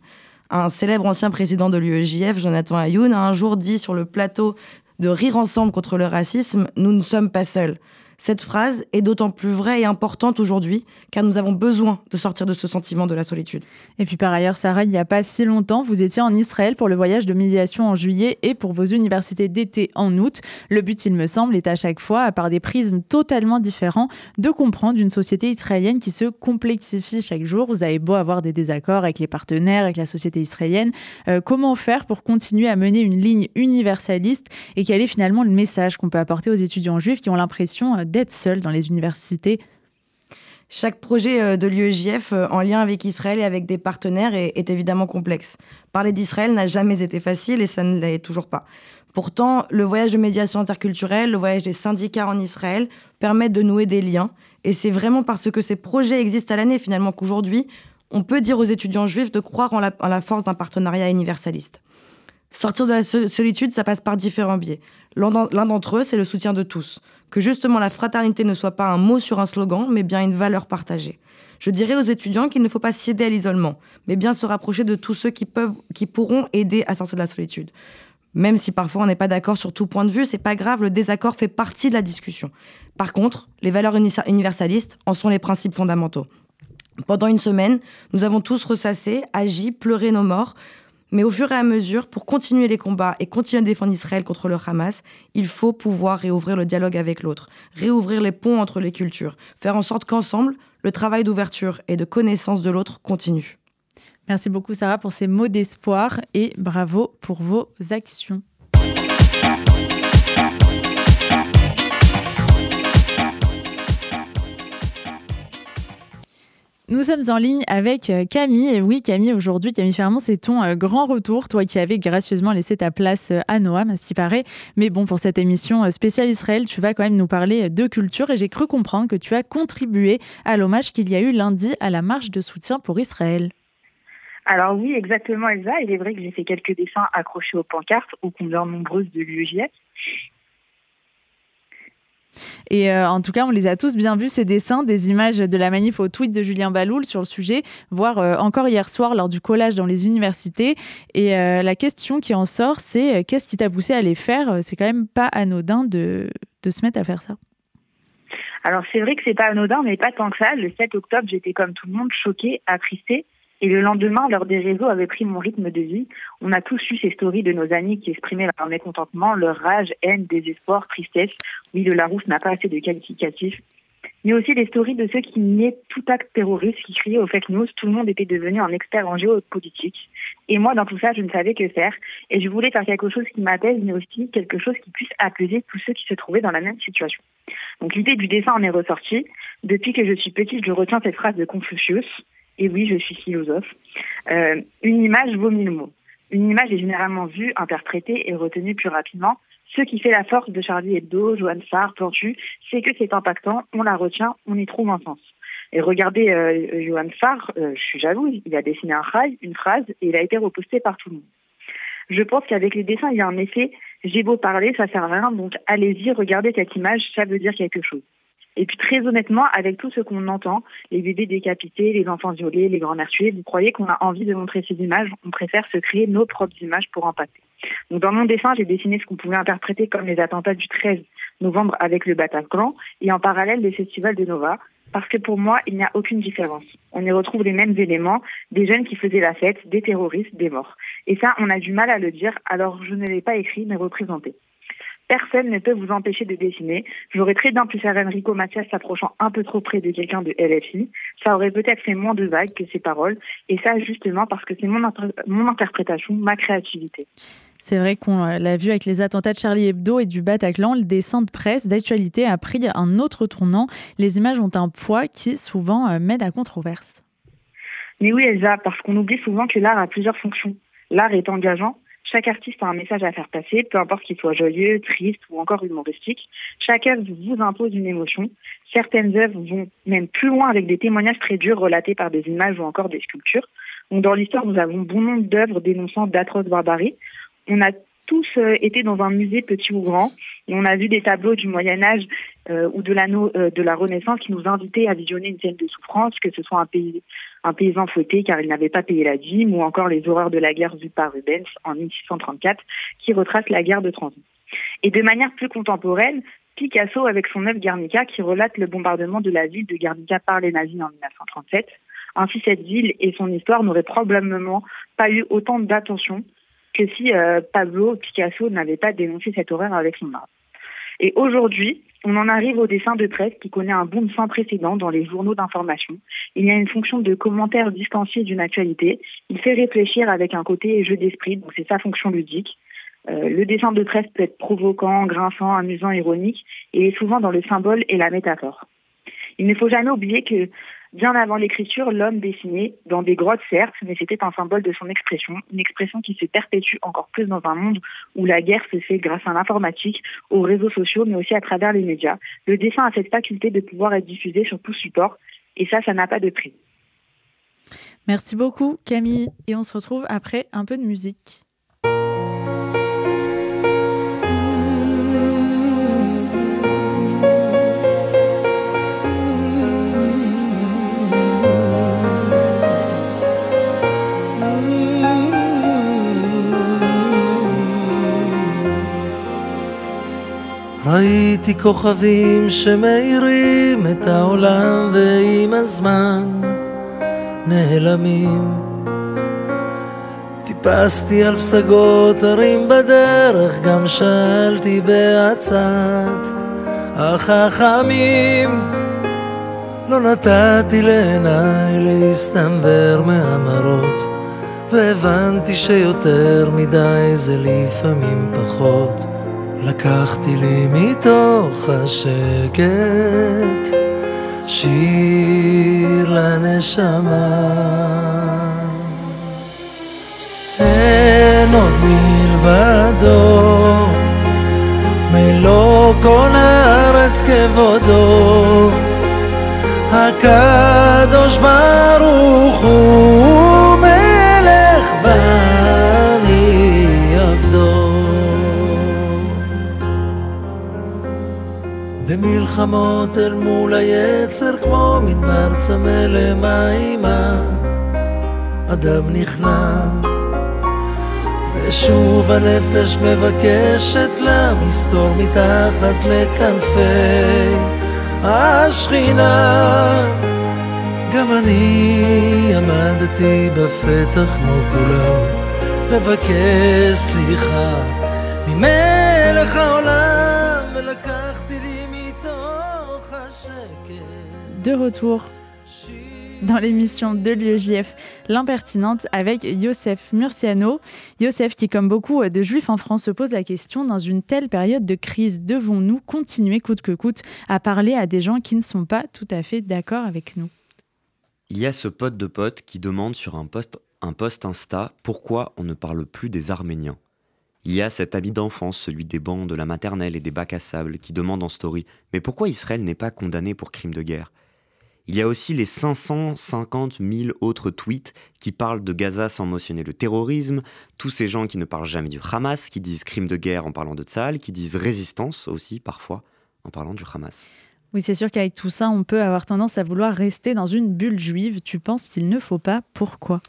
Un célèbre ancien président de l'UEJF, Jonathan Ayoun, a un jour dit sur le plateau de Rire ensemble contre le racisme, nous ne sommes pas seuls. Cette phrase est d'autant plus vraie et importante aujourd'hui, car nous avons besoin de sortir de ce sentiment de la solitude. Et puis par ailleurs, Sarah, il n'y a pas si longtemps, vous étiez en Israël pour le voyage de médiation en juillet et pour vos universités d'été en août. Le but, il me semble, est à chaque fois, par des prismes totalement différents, de comprendre une société israélienne qui se complexifie chaque jour. Vous avez beau avoir des désaccords avec les partenaires, avec la société israélienne. Euh, comment faire pour continuer à mener une ligne universaliste et quel est finalement le message qu'on peut apporter aux étudiants juifs qui ont l'impression euh, d'être seuls dans les universités Chaque projet euh, de l'UEJF euh, en lien avec Israël et avec des partenaires est, évidemment complexe. Parler d'Israël n'a jamais été facile et ça ne l'est toujours pas. Pourtant, le voyage de médiation interculturelle, le voyage des syndicats en Israël permet de nouer des liens. Et c'est vraiment parce que ces projets existent à l'année finalement qu'aujourd'hui, on peut dire aux étudiants juifs de croire en la, force d'un partenariat universaliste. Sortir de la sol- solitude, ça passe par différents biais. L'un d'entre eux, c'est le soutien de tous. Que justement la fraternité ne soit pas un mot sur un slogan, mais bien une valeur partagée. Je dirais aux étudiants qu'il ne faut pas céder à l'isolement, mais bien se rapprocher de tous ceux qui, pourront aider à sortir de la solitude. Même si parfois on n'est pas d'accord sur tout point de vue, c'est pas grave, le désaccord fait partie de la discussion. Par contre, les valeurs uni- universalistes en sont les principes fondamentaux. Pendant une semaine, nous avons tous ressassé, agi, pleuré nos morts, Mais au fur et à mesure, pour continuer les combats et continuer à défendre Israël contre le Hamas, il faut pouvoir réouvrir le dialogue avec l'autre, réouvrir les ponts entre les cultures, faire en sorte qu'ensemble, le travail d'ouverture et de connaissance de l'autre continue. Merci beaucoup Sarah pour ces mots d'espoir et bravo pour vos actions. Nous sommes en ligne avec euh, Camille. Et oui, Camille, aujourd'hui, Camille Fermont, c'est ton euh, grand retour. Toi qui avais gracieusement laissé ta place euh, à Noam, à ce qui paraît. Mais bon, pour cette émission spéciale Israël, tu vas quand même nous parler de culture. Et j'ai cru comprendre que tu as contribué à l'hommage qu'il y a eu lundi à la marche de soutien pour Israël. Alors oui, exactement Elsa. Il est vrai que j'ai fait quelques dessins accrochés aux pancartes, aux combien nombreuses de l'UEJF. Et euh, en tout cas, on les a tous bien vus, ces dessins, des images de la manif au tweet de Julien Baloul sur le sujet, voire euh, encore hier soir lors du collage dans les universités. Et euh, la question qui en sort, c'est qu'est-ce qui t'a poussé à les faire? C'est quand même pas anodin de, de se mettre à faire ça. Alors c'est vrai que c'est pas anodin, mais pas tant que ça. Le 7 octobre, j'étais comme tout le monde choquée, attristée. Et le lendemain, lors des réseaux avait pris mon rythme de vie. On a tous eu ces stories de nos amis qui exprimaient leur mécontentement, leur rage, haine, désespoir, tristesse. Oui, le Larousse n'a pas assez de qualificatifs. Mais aussi les stories de ceux qui niaient tout acte terroriste, qui criaient aux fake news. Tout le monde était devenu un expert en géopolitique. Et moi, dans tout ça, je ne savais que faire. Et je voulais faire quelque chose qui m'apaise, mais aussi quelque chose qui puisse apaiser tous ceux qui se trouvaient dans la même situation. Donc l'idée du dessin en est ressortie. Depuis que je suis petite, je retiens cette phrase de Confucius. Et oui, je suis philosophe. Euh, une image vaut mille mots. Une image est généralement vue, interprétée et retenue plus rapidement. Ce qui fait la force de Charlie Hebdo, Joanne Sarr, Plantu, c'est que c'est impactant, on la retient, on y trouve un sens. Et regardez euh, Johan Farr, euh, je suis jalouse, il a dessiné un rail, une phrase, et il a été reposté par tout le monde. Je pense qu'avec les dessins, il y a un effet, j'ai beau parler, ça sert à rien, donc allez-y, regardez cette image, ça veut dire quelque chose. Et puis très honnêtement, avec tout ce qu'on entend, les bébés décapités, les enfants violés, les grands-mères tués, vous croyez qu'on a envie de montrer ces images? On préfère se créer nos propres images pour impacter. Donc dans mon dessin, j'ai dessiné ce qu'on pouvait interpréter comme les attentats du 13 novembre avec le Bataclan et en parallèle les festivals de Nova. Parce que pour moi, il n'y a aucune différence. On y retrouve les mêmes éléments, des jeunes qui faisaient la fête, des terroristes, des morts. Et ça, on a du mal à le dire, alors je ne l'ai pas écrit, mais représenté. Personne ne peut vous empêcher de dessiner. J'aurais très bien pu faire Enrico Mathias s'approchant un peu trop près de quelqu'un de LFI. Ça aurait peut-être fait moins de vagues que ses paroles. Et ça, justement, parce que c'est mon, mon interprétation, ma créativité. C'est vrai qu'on l'a vu avec les attentats de Charlie Hebdo et du Bataclan, le dessin de presse d'actualité a pris un autre tournant. Les images ont un poids qui souvent euh, m'aide à controverse. Mais oui, Elsa, parce qu'on oublie souvent que l'art a plusieurs fonctions. L'art est engageant, chaque artiste a un message à faire passer, peu importe qu'il soit joyeux, triste ou encore humoristique. Chaque œuvre vous impose une émotion. Certaines œuvres vont même plus loin avec des témoignages très durs relatés par des images ou encore des sculptures. Donc, dans l'histoire, nous avons bon nombre d'œuvres dénonçant d'atroces barbaries. Tous euh, été dans un musée petit ou grand et on a vu des tableaux du Moyen Âge euh, ou de la, euh, de la Renaissance qui nous invitaient à visionner une scène de souffrance, que ce soit un, pays, un paysan fouetté car il n'avait pas payé la dîme ou encore les horreurs de la guerre vues par Rubens en 1634 qui retrace la guerre de Trente Et de manière plus contemporaine, Picasso avec son œuvre Guernica qui relate le bombardement de la ville de Guernica par les nazis en 1937. Ainsi, cette ville et son histoire n'auraient probablement pas eu autant d'attention que si euh, Pablo Picasso n'avait pas dénoncé cette horreur avec son art. Et aujourd'hui, on en arrive au dessin de presse qui connaît un boom sans précédent dans les journaux d'information. Il y a une fonction de commentaire distancié d'une actualité. Il fait réfléchir avec un côté jeu d'esprit, donc c'est sa fonction ludique. Euh, le dessin de presse peut être provoquant, grinçant, amusant, ironique, et est souvent dans le symbole et la métaphore. Il ne faut jamais oublier que Bien avant l'écriture, l'homme dessinait dans des grottes, certes, mais c'était un symbole de son expression, une expression qui se perpétue encore plus dans un monde où la guerre se fait grâce à l'informatique, aux réseaux sociaux, mais aussi à travers les médias. Le dessin a cette faculté de pouvoir être diffusé sur tout support, et ça, ça n'a pas de prix. Merci beaucoup Camille, et on se retrouve après un peu de musique. ראיתי כוכבים שמאירים את העולם ועם הזמן נעלמים טיפסתי על פסגות הרים בדרך, גם שאלתי בהצעת החכמים. לא נתתי לעיניי להסתנוור מהמראות, והבנתי שיותר מדי זה לפעמים פחות. לקחתי לי מתוך השקט שיר לנשמה. אין עוד מלבדו, מלוא כל הארץ כבודו. הקדוש ברוך הוא מלך ואני במלחמות אל מול היצר כמו מדבר צמא למימה. אדם נכנע. ושוב הנפש מבקשת לה מסתור מתחת לכנפי השכינה. גם אני עמדתי בפתח כמו כולם לבקש סליחה ממלך העולם ולקחתי De retour dans l'émission de l'UEJF L'impertinente avec Youssef Murciano. Youssef qui, comme beaucoup de juifs en France, se pose la question, dans une telle période de crise, devons-nous continuer coûte que coûte à parler à des gens qui ne sont pas tout à fait d'accord avec nous? Il y a ce pote de pote qui demande sur un post, un post Insta pourquoi on ne parle plus des Arméniens. Il y a cet ami d'enfance, celui des bancs de la maternelle et des bacs à sable, qui demande en story Mais pourquoi Israël n'est pas condamné pour crime de guerre? Il y a aussi les 550 000 autres tweets qui parlent de Gaza sans mentionner le terrorisme, tous ces gens qui ne parlent jamais du Hamas, qui disent crime de guerre en parlant de Tsahal, qui disent résistance aussi parfois en parlant du Hamas. Oui, c'est sûr qu'avec tout ça, on peut avoir tendance à vouloir rester dans une bulle juive. Tu penses qu'il ne faut pas? Pourquoi?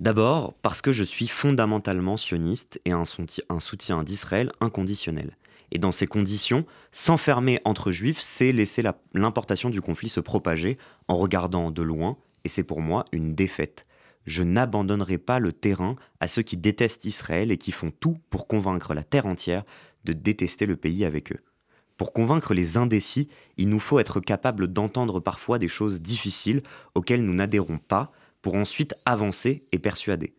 D'abord parce que je suis fondamentalement sioniste et un, souti- un soutien d'Israël inconditionnel. Et dans ces conditions, s'enfermer entre juifs, c'est laisser la- l'importation du conflit se propager en regardant de loin, et c'est pour moi une défaite. Je n'abandonnerai pas le terrain à ceux qui détestent Israël et qui font tout pour convaincre la terre entière de détester le pays avec eux. Pour convaincre les indécis, il nous faut être capable d'entendre parfois des choses difficiles auxquelles nous n'adhérons pas, pour ensuite avancer et persuader.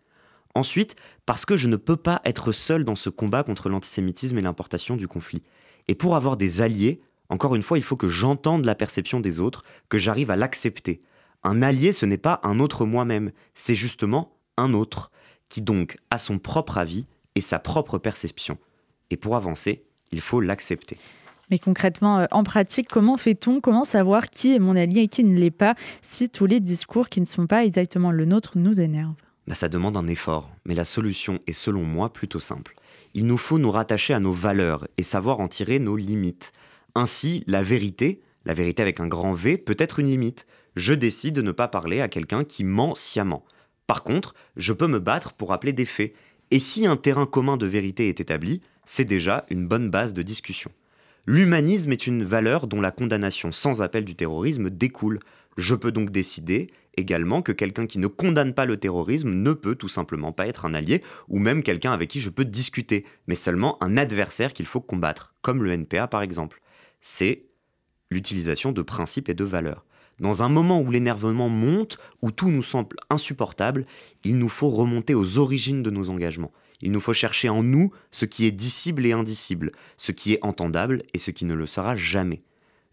Ensuite, parce que je ne peux pas être seul dans ce combat contre l'antisémitisme et l'importation du conflit. Et pour avoir des alliés, encore une fois, il faut que j'entende la perception des autres, que j'arrive à l'accepter. Un allié, ce n'est pas un autre moi-même, c'est justement un autre, qui donc a son propre avis et sa propre perception. Et pour avancer, il faut l'accepter. Mais concrètement, euh, en pratique, comment fait-on? Comment savoir qui est mon allié et qui ne l'est pas si tous les discours qui ne sont pas exactement le nôtre nous énervent? Ça demande un effort, mais la solution est selon moi plutôt simple. Il nous faut nous rattacher à nos valeurs et savoir en tirer nos limites. Ainsi, la vérité, la vérité avec un grand V, peut être une limite. Je décide de ne pas parler à quelqu'un qui ment sciemment. Par contre, je peux me battre pour rappeler des faits. Et si un terrain commun de vérité est établi, c'est déjà une bonne base de discussion. L'humanisme est une valeur dont la condamnation sans appel du terrorisme découle. Je peux donc décider également que quelqu'un qui ne condamne pas le terrorisme ne peut tout simplement pas être un allié, ou même quelqu'un avec qui je peux discuter, mais seulement un adversaire qu'il faut combattre, comme le NPA par exemple. C'est l'utilisation de principes et de valeurs. Dans un moment où l'énervement monte, où tout nous semble insupportable, il nous faut remonter aux origines de nos engagements. Il nous faut chercher en nous ce qui est dissible et indicible, ce qui est entendable et ce qui ne le sera jamais.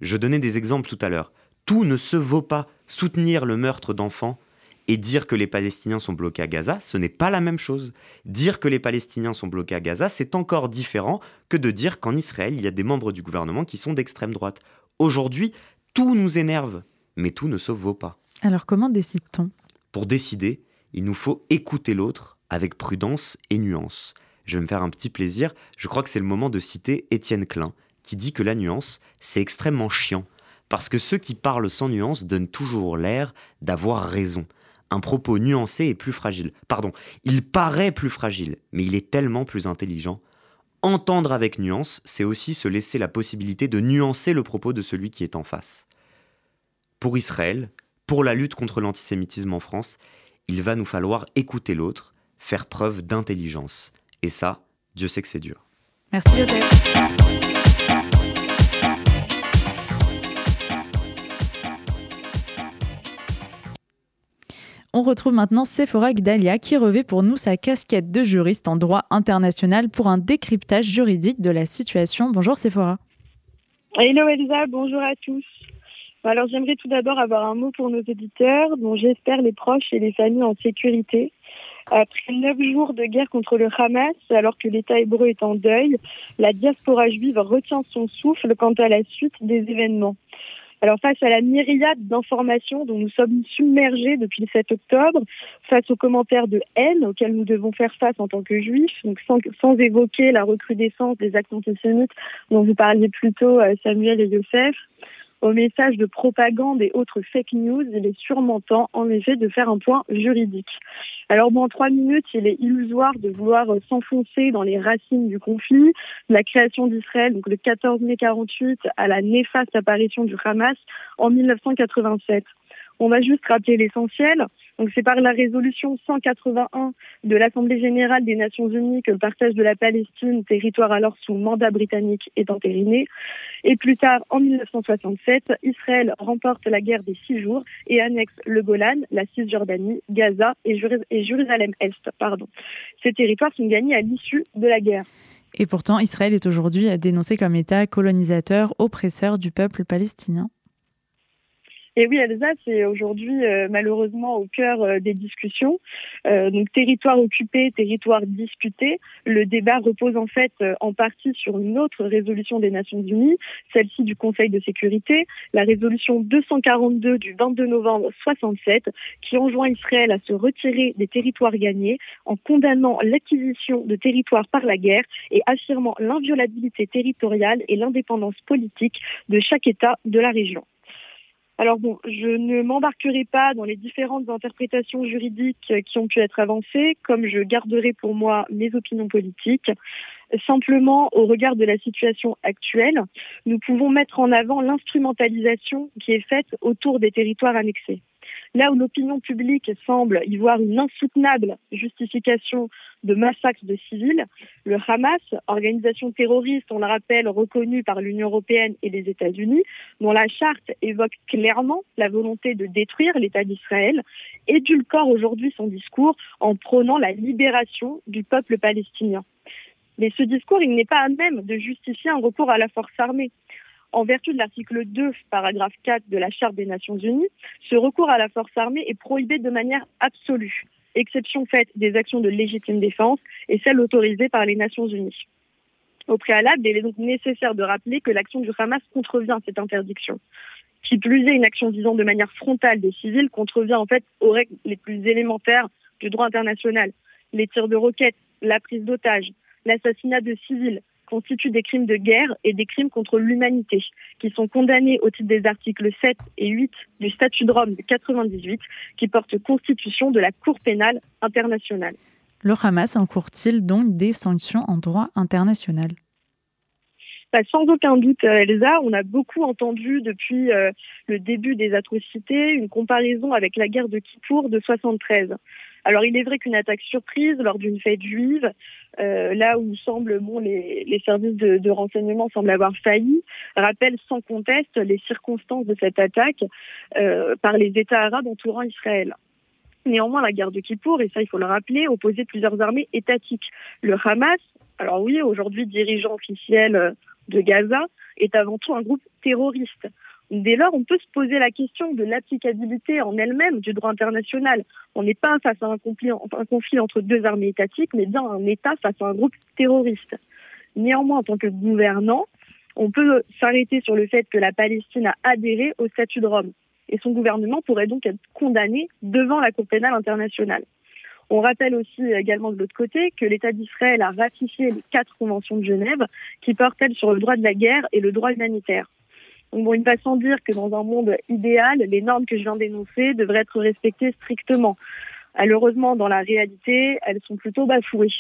Je donnais des exemples tout à l'heure. Tout ne se vaut pas. Soutenir le meurtre d'enfants et dire que les Palestiniens sont bloqués à Gaza, ce n'est pas la même chose. Dire que les Palestiniens sont bloqués à Gaza, c'est encore différent que de dire qu'en Israël, il y a des membres du gouvernement qui sont d'extrême droite. Aujourd'hui, tout nous énerve, mais tout ne se vaut pas. Alors comment décide-t-on? Pour décider, il nous faut écouter l'autre avec prudence et nuance. Je vais me faire un petit plaisir, je crois que c'est le moment de citer Étienne Klein, qui dit que la nuance, c'est extrêmement chiant, parce que ceux qui parlent sans nuance donnent toujours l'air d'avoir raison. Un propos nuancé est plus fragile. Pardon, il paraît plus fragile, mais il est tellement plus intelligent. Entendre avec nuance, c'est aussi se laisser la possibilité de nuancer le propos de celui qui est en face. Pour Israël, pour la lutte contre l'antisémitisme en France, il va nous falloir écouter l'autre, faire preuve d'intelligence. Et ça, Dieu sait que c'est dur. Merci Yosef. On retrouve maintenant Sephora Gdalia qui revêt pour nous sa casquette de juriste en droit international pour un décryptage juridique de la situation. Bonjour Sephora. Hello Elsa, bonjour à tous. Alors j'aimerais tout d'abord avoir un mot pour nos éditeurs, dont j'espère les proches et les familles en sécurité. Après neuf jours de guerre contre le Hamas, alors que l'État hébreu est en deuil, la diaspora juive retient son souffle quant à la suite des événements. Alors face à la myriade d'informations dont nous sommes submergés depuis le 7 octobre, face aux commentaires de haine auxquels nous devons faire face en tant que juifs, donc sans, évoquer la recrudescence des actes antisémites dont vous parliez plus tôt, euh, Samuel et Youssef, aux messages de propagande et autres fake news, il est sûrement temps, en effet, de faire un point juridique. Alors bon, en trois minutes, il est illusoire de vouloir euh, s'enfoncer dans les racines du conflit, la création d'Israël, donc le 14 mai 48, à la néfaste apparition du Hamas en 1987. On va juste rappeler l'essentiel. C'est par la résolution 181 de l'Assemblée générale des Nations unies que le partage de la Palestine, territoire alors sous mandat britannique, est entériné. Et plus tard, en 1967, Israël remporte la guerre des six jours et annexe le Golan, la Cisjordanie, Gaza et, Jéru- et Jérusalem-Est. Ces territoires sont gagnés à l'issue de la guerre. Et pourtant, Israël est aujourd'hui dénoncé comme État colonisateur, oppresseur du peuple palestinien. Et oui, Elsa, c'est aujourd'hui euh, malheureusement au cœur euh, des discussions. Euh, donc territoire occupé, territoire disputé. Le débat repose en fait en partie sur une autre résolution des Nations Unies, celle-ci du Conseil de sécurité, la résolution 242 du 22 novembre 67, qui enjoint Israël à se retirer des territoires gagnés en condamnant l'acquisition de territoires par la guerre et affirmant l'inviolabilité territoriale et l'indépendance politique de chaque État de la région. Alors bon, je ne m'embarquerai pas dans les différentes interprétations juridiques qui ont pu être avancées, comme je garderai pour moi mes opinions politiques. Simplement, au regard de la situation actuelle, nous pouvons mettre en avant l'instrumentalisation qui est faite autour des territoires annexés. Là où l'opinion publique semble y voir une insoutenable justification de massacres de civils, le Hamas, organisation terroriste, on le rappelle, reconnue par l'Union européenne et les États-Unis, dont la charte évoque clairement la volonté de détruire l'État d'Israël, édulcore aujourd'hui son discours en prônant la libération du peuple palestinien. Mais ce discours, il n'est pas à même de justifier un recours à la force armée. En vertu de l'article 2, paragraphe 4 de la Charte des Nations Unies, ce recours à la force armée est prohibé de manière absolue, exception faite des actions de légitime défense et celles autorisées par les Nations Unies. Au préalable, il est donc nécessaire de rappeler que l'action du Hamas contrevient à cette interdiction. Qui plus est, une action visant de manière frontale des civils contrevient en fait aux règles les plus élémentaires du droit international. Les tirs de roquettes, la prise d'otages, l'assassinat de civils, constituent des crimes de guerre et des crimes contre l'humanité, qui sont condamnés au titre des articles 7 et 8 du statut de Rome de 98, qui porte constitution de la Cour pénale internationale. Le Hamas encourt-il donc des sanctions en droit international? Bah, sans aucun doute, euh, Elsa, on a beaucoup entendu depuis euh, le début des atrocités une comparaison avec la guerre de Kippour de 73. Alors il est vrai qu'une attaque surprise lors d'une fête juive, euh, là où semble bon les, services de, de, renseignement semblent avoir failli, rappelle sans conteste les circonstances de cette attaque euh, par les États arabes entourant Israël. Néanmoins, la guerre de Kippour, et ça il faut le rappeler, opposait plusieurs armées étatiques. Le Hamas, alors oui, aujourd'hui dirigeant officiel de Gaza, est avant tout un groupe terroriste. Dès lors, on peut se poser la question de l'applicabilité en elle-même du droit international. On n'est pas face à un conflit, entre deux armées étatiques, mais bien un État face à un groupe terroriste. Néanmoins, en tant que gouvernant, on peut s'arrêter sur le fait que la Palestine a adhéré au statut de Rome. Et son gouvernement pourrait donc être condamné devant la Cour pénale internationale. On rappelle aussi également de l'autre côté que l'État d'Israël a ratifié les quatre conventions de Genève qui portent elles sur le droit de la guerre et le droit humanitaire. Donc bon, il va sans dire que dans un monde idéal, les normes que je viens d'énoncer devraient être respectées strictement. Malheureusement, dans la réalité, elles sont plutôt bafouées.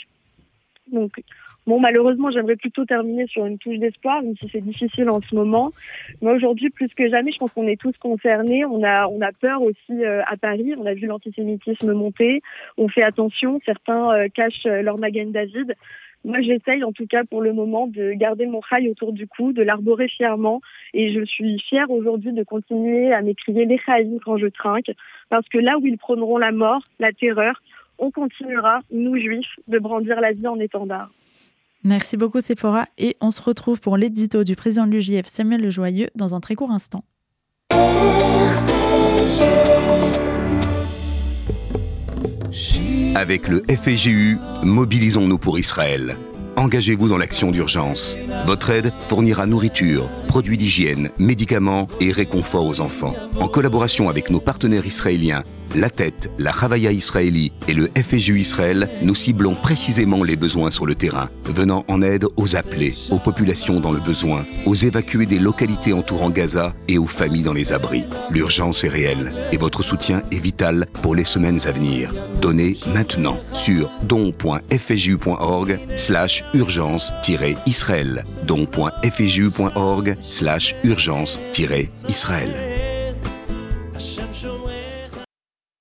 Donc, bon, malheureusement, j'aimerais plutôt terminer sur une touche d'espoir, même si c'est difficile en ce moment. Mais aujourd'hui, plus que jamais, je pense qu'on est tous concernés. On a, on a peur aussi euh, à Paris. On a vu l'antisémitisme monter. On fait attention. Certains euh, cachent euh, leur Magen David. Moi, j'essaye, en tout cas pour le moment, de garder mon rail autour du cou, de l'arborer fièrement. Et je suis fière aujourd'hui de continuer à m'écrier les chaïs quand je trinque. Parce que là où ils prôneront la mort, la terreur, on continuera, nous juifs, de brandir la vie en étendard. Merci beaucoup Sephora et on se retrouve pour l'édito du président de l'UJF Samuel Le Joyeux dans un très court instant. Avec le FEGU, mobilisons-nous pour Israël. Engagez-vous dans l'action d'urgence. Votre aide fournira nourriture, produits d'hygiène, médicaments et réconfort aux enfants. En collaboration avec nos partenaires israéliens, la Tête, la Ravaya Israéli et le FSU Israël, nous ciblons précisément les besoins sur le terrain, venant en aide aux appelés, aux populations dans le besoin, aux évacués des localités entourant Gaza et aux familles dans les abris. L'urgence est réelle et votre soutien est vital pour les semaines à venir. Donnez maintenant sur don.fju.org slash urgence-israël don.fju.org slash urgence-israël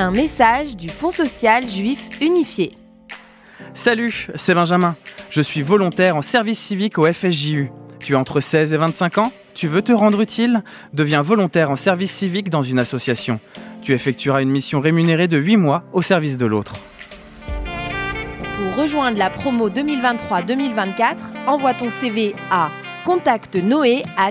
Un message du Fonds social juif unifié. Salut, c'est Benjamin. Je suis volontaire en service civique au FSJU. Tu as entre 16 et 25 ans? Tu veux te rendre utile? Deviens volontaire en service civique dans une association. Tu effectueras une mission rémunérée de 8 mois au service de l'autre. Pour rejoindre la promo 2023-2024, envoie ton CV à contactnoé at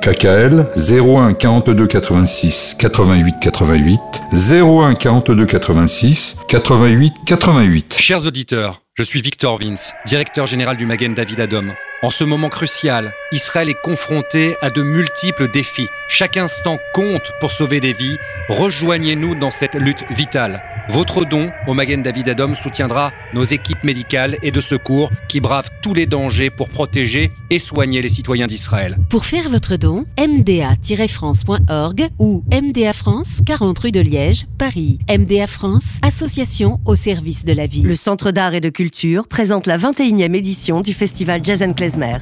KKL 01 42 86 88 88 01 42 86 88 88. Chers auditeurs, je suis Victor Vince, directeur général du Magen David Adom. En ce moment crucial, Israël est confronté à de multiples défis. Chaque instant compte pour sauver des vies. Rejoignez-nous dans cette lutte vitale. Votre don au Magen David Adom soutiendra nos équipes médicales et de secours qui bravent tous les dangers pour protéger et soigner les citoyens d'Israël. Pour faire votre don, mda-france.org ou MDA France, 40 rue de Liège, Paris. MDA France, association au service de la vie. Le Centre d'art et de culture présente la 21e édition du festival Jazz Klezmer.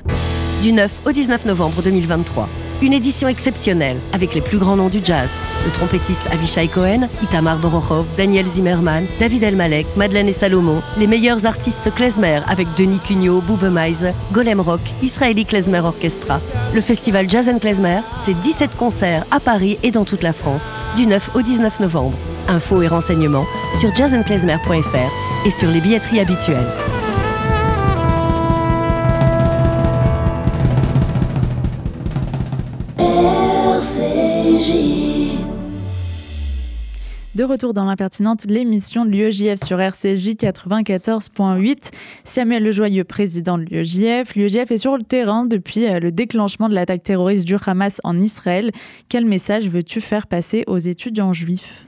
Du 9 au 19 novembre 2023. Une édition exceptionnelle avec les plus grands noms du jazz. Le trompettiste Avishai Cohen, Itamar Borochov, Daniel Zimmerman, David Elmalek, Madeleine et Salomon, les meilleurs artistes klezmer avec Denis Cugnot, Boube Meise, Golem Rock, Israeli Klezmer Orchestra. Le festival Jazz Klezmer, c'est 17 concerts à Paris et dans toute la France, du 9 au 19 novembre. Infos et renseignements sur jazzandklezmer.fr et sur les billetteries habituelles. De retour dans l'impertinente, l'émission de l'UEJF sur RCJ 94.8. Samuel Lejoyeux, président de l'UEJF. L'UEJF est sur le terrain depuis euh, le déclenchement de l'attaque terroriste du Hamas en Israël. Quel message veux-tu faire passer aux étudiants juifs?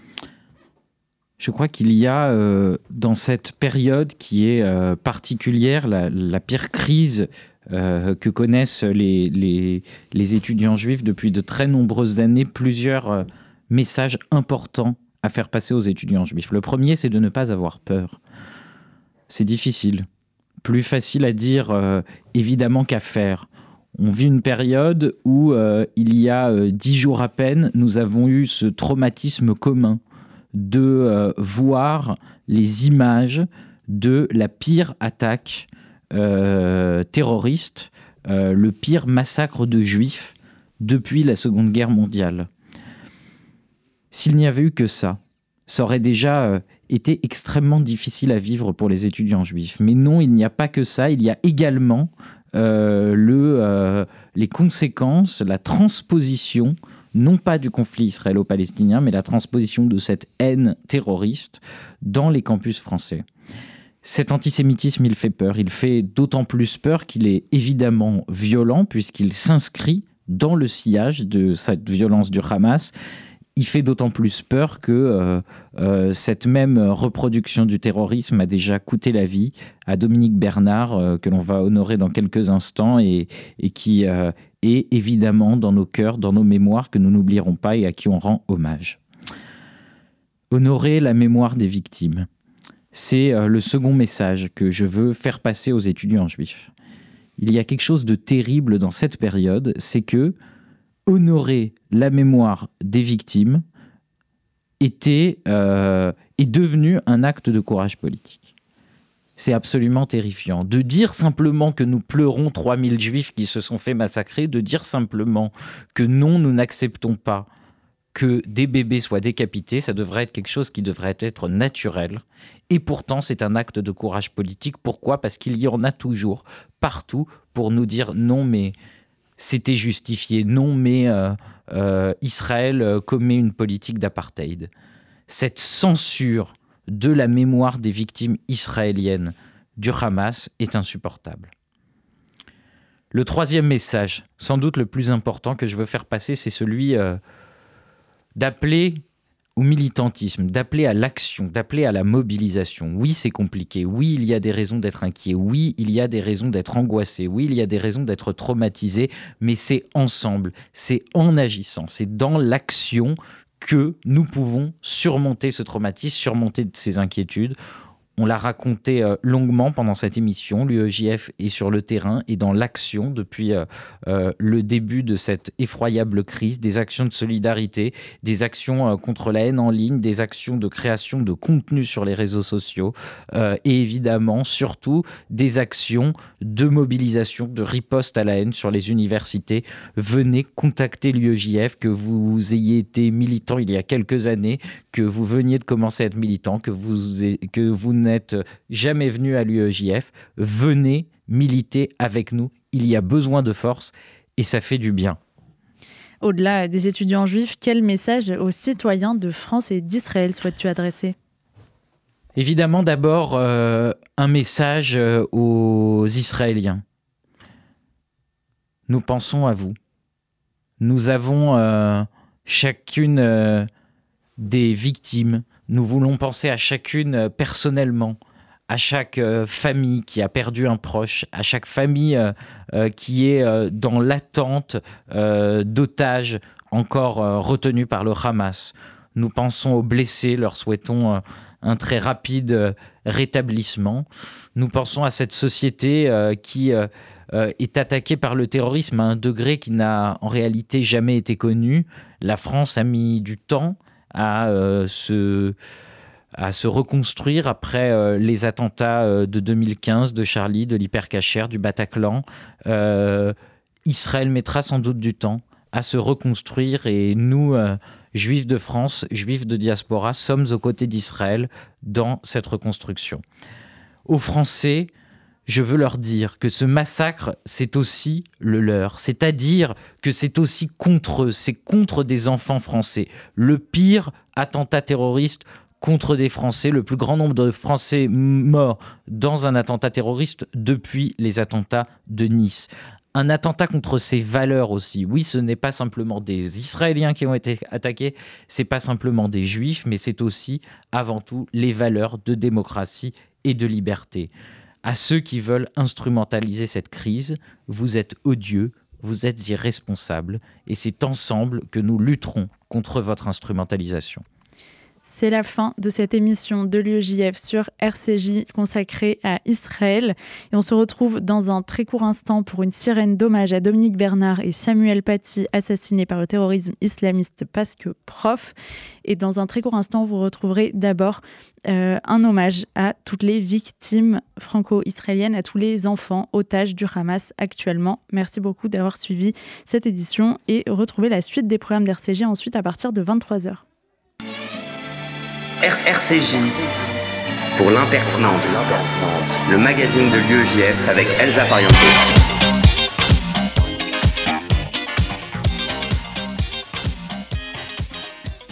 Je crois qu'il y a euh, dans cette période qui est euh, particulière, la, la, pire crise euh, que connaissent les, les, étudiants juifs depuis de très nombreuses années, plusieurs euh, messages importants à faire passer aux étudiants juifs. Le premier, c'est de ne pas avoir peur. C'est difficile. Plus facile à dire euh, évidemment qu'à faire. On vit une période où il y a dix jours à peine, nous avons eu ce traumatisme commun de voir les images de la pire attaque terroriste, euh, le pire massacre de juifs depuis la Seconde Guerre mondiale. S'il n'y avait eu que ça, ça aurait déjà euh, été extrêmement difficile à vivre pour les étudiants juifs. Mais non, il n'y a pas que ça, il y a également euh, le, euh, les conséquences, la transposition, non pas du conflit israélo-palestinien, mais la transposition de cette haine terroriste dans les campus français. Cet antisémitisme, il fait peur. Il fait d'autant plus peur qu'il est évidemment violent, puisqu'il s'inscrit dans le sillage de cette violence du Hamas il fait d'autant plus peur que euh, euh, cette même reproduction du terrorisme a déjà coûté la vie à Dominique Bernard, euh, que l'on va honorer dans quelques instants et, et qui est évidemment dans nos cœurs, dans nos mémoires, que nous n'oublierons pas et à qui on rend hommage. Honorer la mémoire des victimes, c'est le second message que je veux faire passer aux étudiants juifs. Il y a quelque chose de terrible dans cette période, c'est que honorer la mémoire des victimes était, euh, est devenu un acte de courage politique. C'est absolument terrifiant. De dire simplement que nous pleurons 3000 juifs qui se sont fait massacrer, de dire simplement que non, nous n'acceptons pas que des bébés soient décapités, ça devrait être quelque chose qui devrait être naturel. Et pourtant, c'est un acte de courage politique. Pourquoi? Parce qu'il y en a toujours, partout, pour nous dire non, mais c'était justifié. Non, mais euh, euh, Israël euh, commet une politique d'apartheid. Cette censure de la mémoire des victimes israéliennes du Hamas est insupportable. Le troisième message, sans doute le plus important que je veux faire passer, c'est celui d'appeler au militantisme, d'appeler à l'action, d'appeler à la mobilisation. Oui, c'est compliqué. Oui, il y a des raisons d'être inquiet. Oui, il y a des raisons d'être angoissé. Oui, il y a des raisons d'être traumatisé. Mais c'est ensemble, c'est en agissant, c'est dans l'action que nous pouvons surmonter ce traumatisme, surmonter ces inquiétudes. On l'a raconté euh, longuement pendant cette émission. L'UEJF est sur le terrain et dans l'action depuis euh, euh, le début de cette effroyable crise, des actions de solidarité, des actions contre la haine en ligne, des actions de création de contenu sur les réseaux sociaux et évidemment surtout des actions de mobilisation, de riposte à la haine sur les universités. Venez contacter l'UEJF, que vous ayez été militant il y a quelques années, que vous veniez de commencer à être militant, que vous, que vous n'êtes jamais venu à l'UEJF, venez militer avec nous. Il y a besoin de force et ça fait du bien. Au-delà des étudiants juifs, quel message aux citoyens de France et d'Israël souhaites-tu adresser? Évidemment, d'abord, euh, un message euh, aux Israéliens. Nous pensons à vous. Nous avons euh, chacune euh, des victimes. Nous voulons penser à chacune euh, personnellement, à chaque euh, famille qui a perdu un proche, à chaque famille euh, qui est dans l'attente d'otages encore retenus par le Hamas. Nous pensons aux blessés, leur souhaitons un très rapide rétablissement. Nous pensons à cette société qui est attaquée par le terrorisme à un degré qui n'a en réalité jamais été connu. La France a mis du temps à euh, se à se reconstruire après euh, les attentats euh, de 2015 de Charlie, de l'hypercachère, du Bataclan. Israël mettra sans doute du temps à se reconstruire et nous, juifs de France, juifs de diaspora, sommes aux côtés d'Israël dans cette reconstruction. Aux Français, je veux leur dire que ce massacre, c'est aussi le leur. C'est-à-dire que c'est aussi contre eux, c'est contre des enfants français. Le pire attentat terroriste contre des Français, le plus grand nombre de Français morts dans un attentat terroriste depuis les attentats de Nice. Un attentat contre ses valeurs aussi. Oui, ce n'est pas simplement des Israéliens qui ont été attaqués, c'est pas simplement des Juifs, mais c'est aussi avant tout les valeurs de démocratie et de liberté. À ceux qui veulent instrumentaliser cette crise, vous êtes odieux, vous êtes irresponsables, et c'est ensemble que nous lutterons contre votre instrumentalisation. C'est la fin de cette émission de l'UEJF sur RCJ consacrée à Israël. Et on se retrouve dans un très court instant pour une sirène d'hommage à Dominique Bernard et Samuel Paty, assassinés par le terrorisme islamiste parce que prof. Et dans un très court instant, vous retrouverez d'abord euh, un hommage à toutes les victimes franco-israéliennes, à tous les enfants otages du Hamas actuellement. Merci beaucoup d'avoir suivi cette édition et retrouvez la suite des programmes d'RCJ ensuite à partir de 23h. RCJ pour l'impertinente, le magazine de l'UEJF avec Elsa Pariento.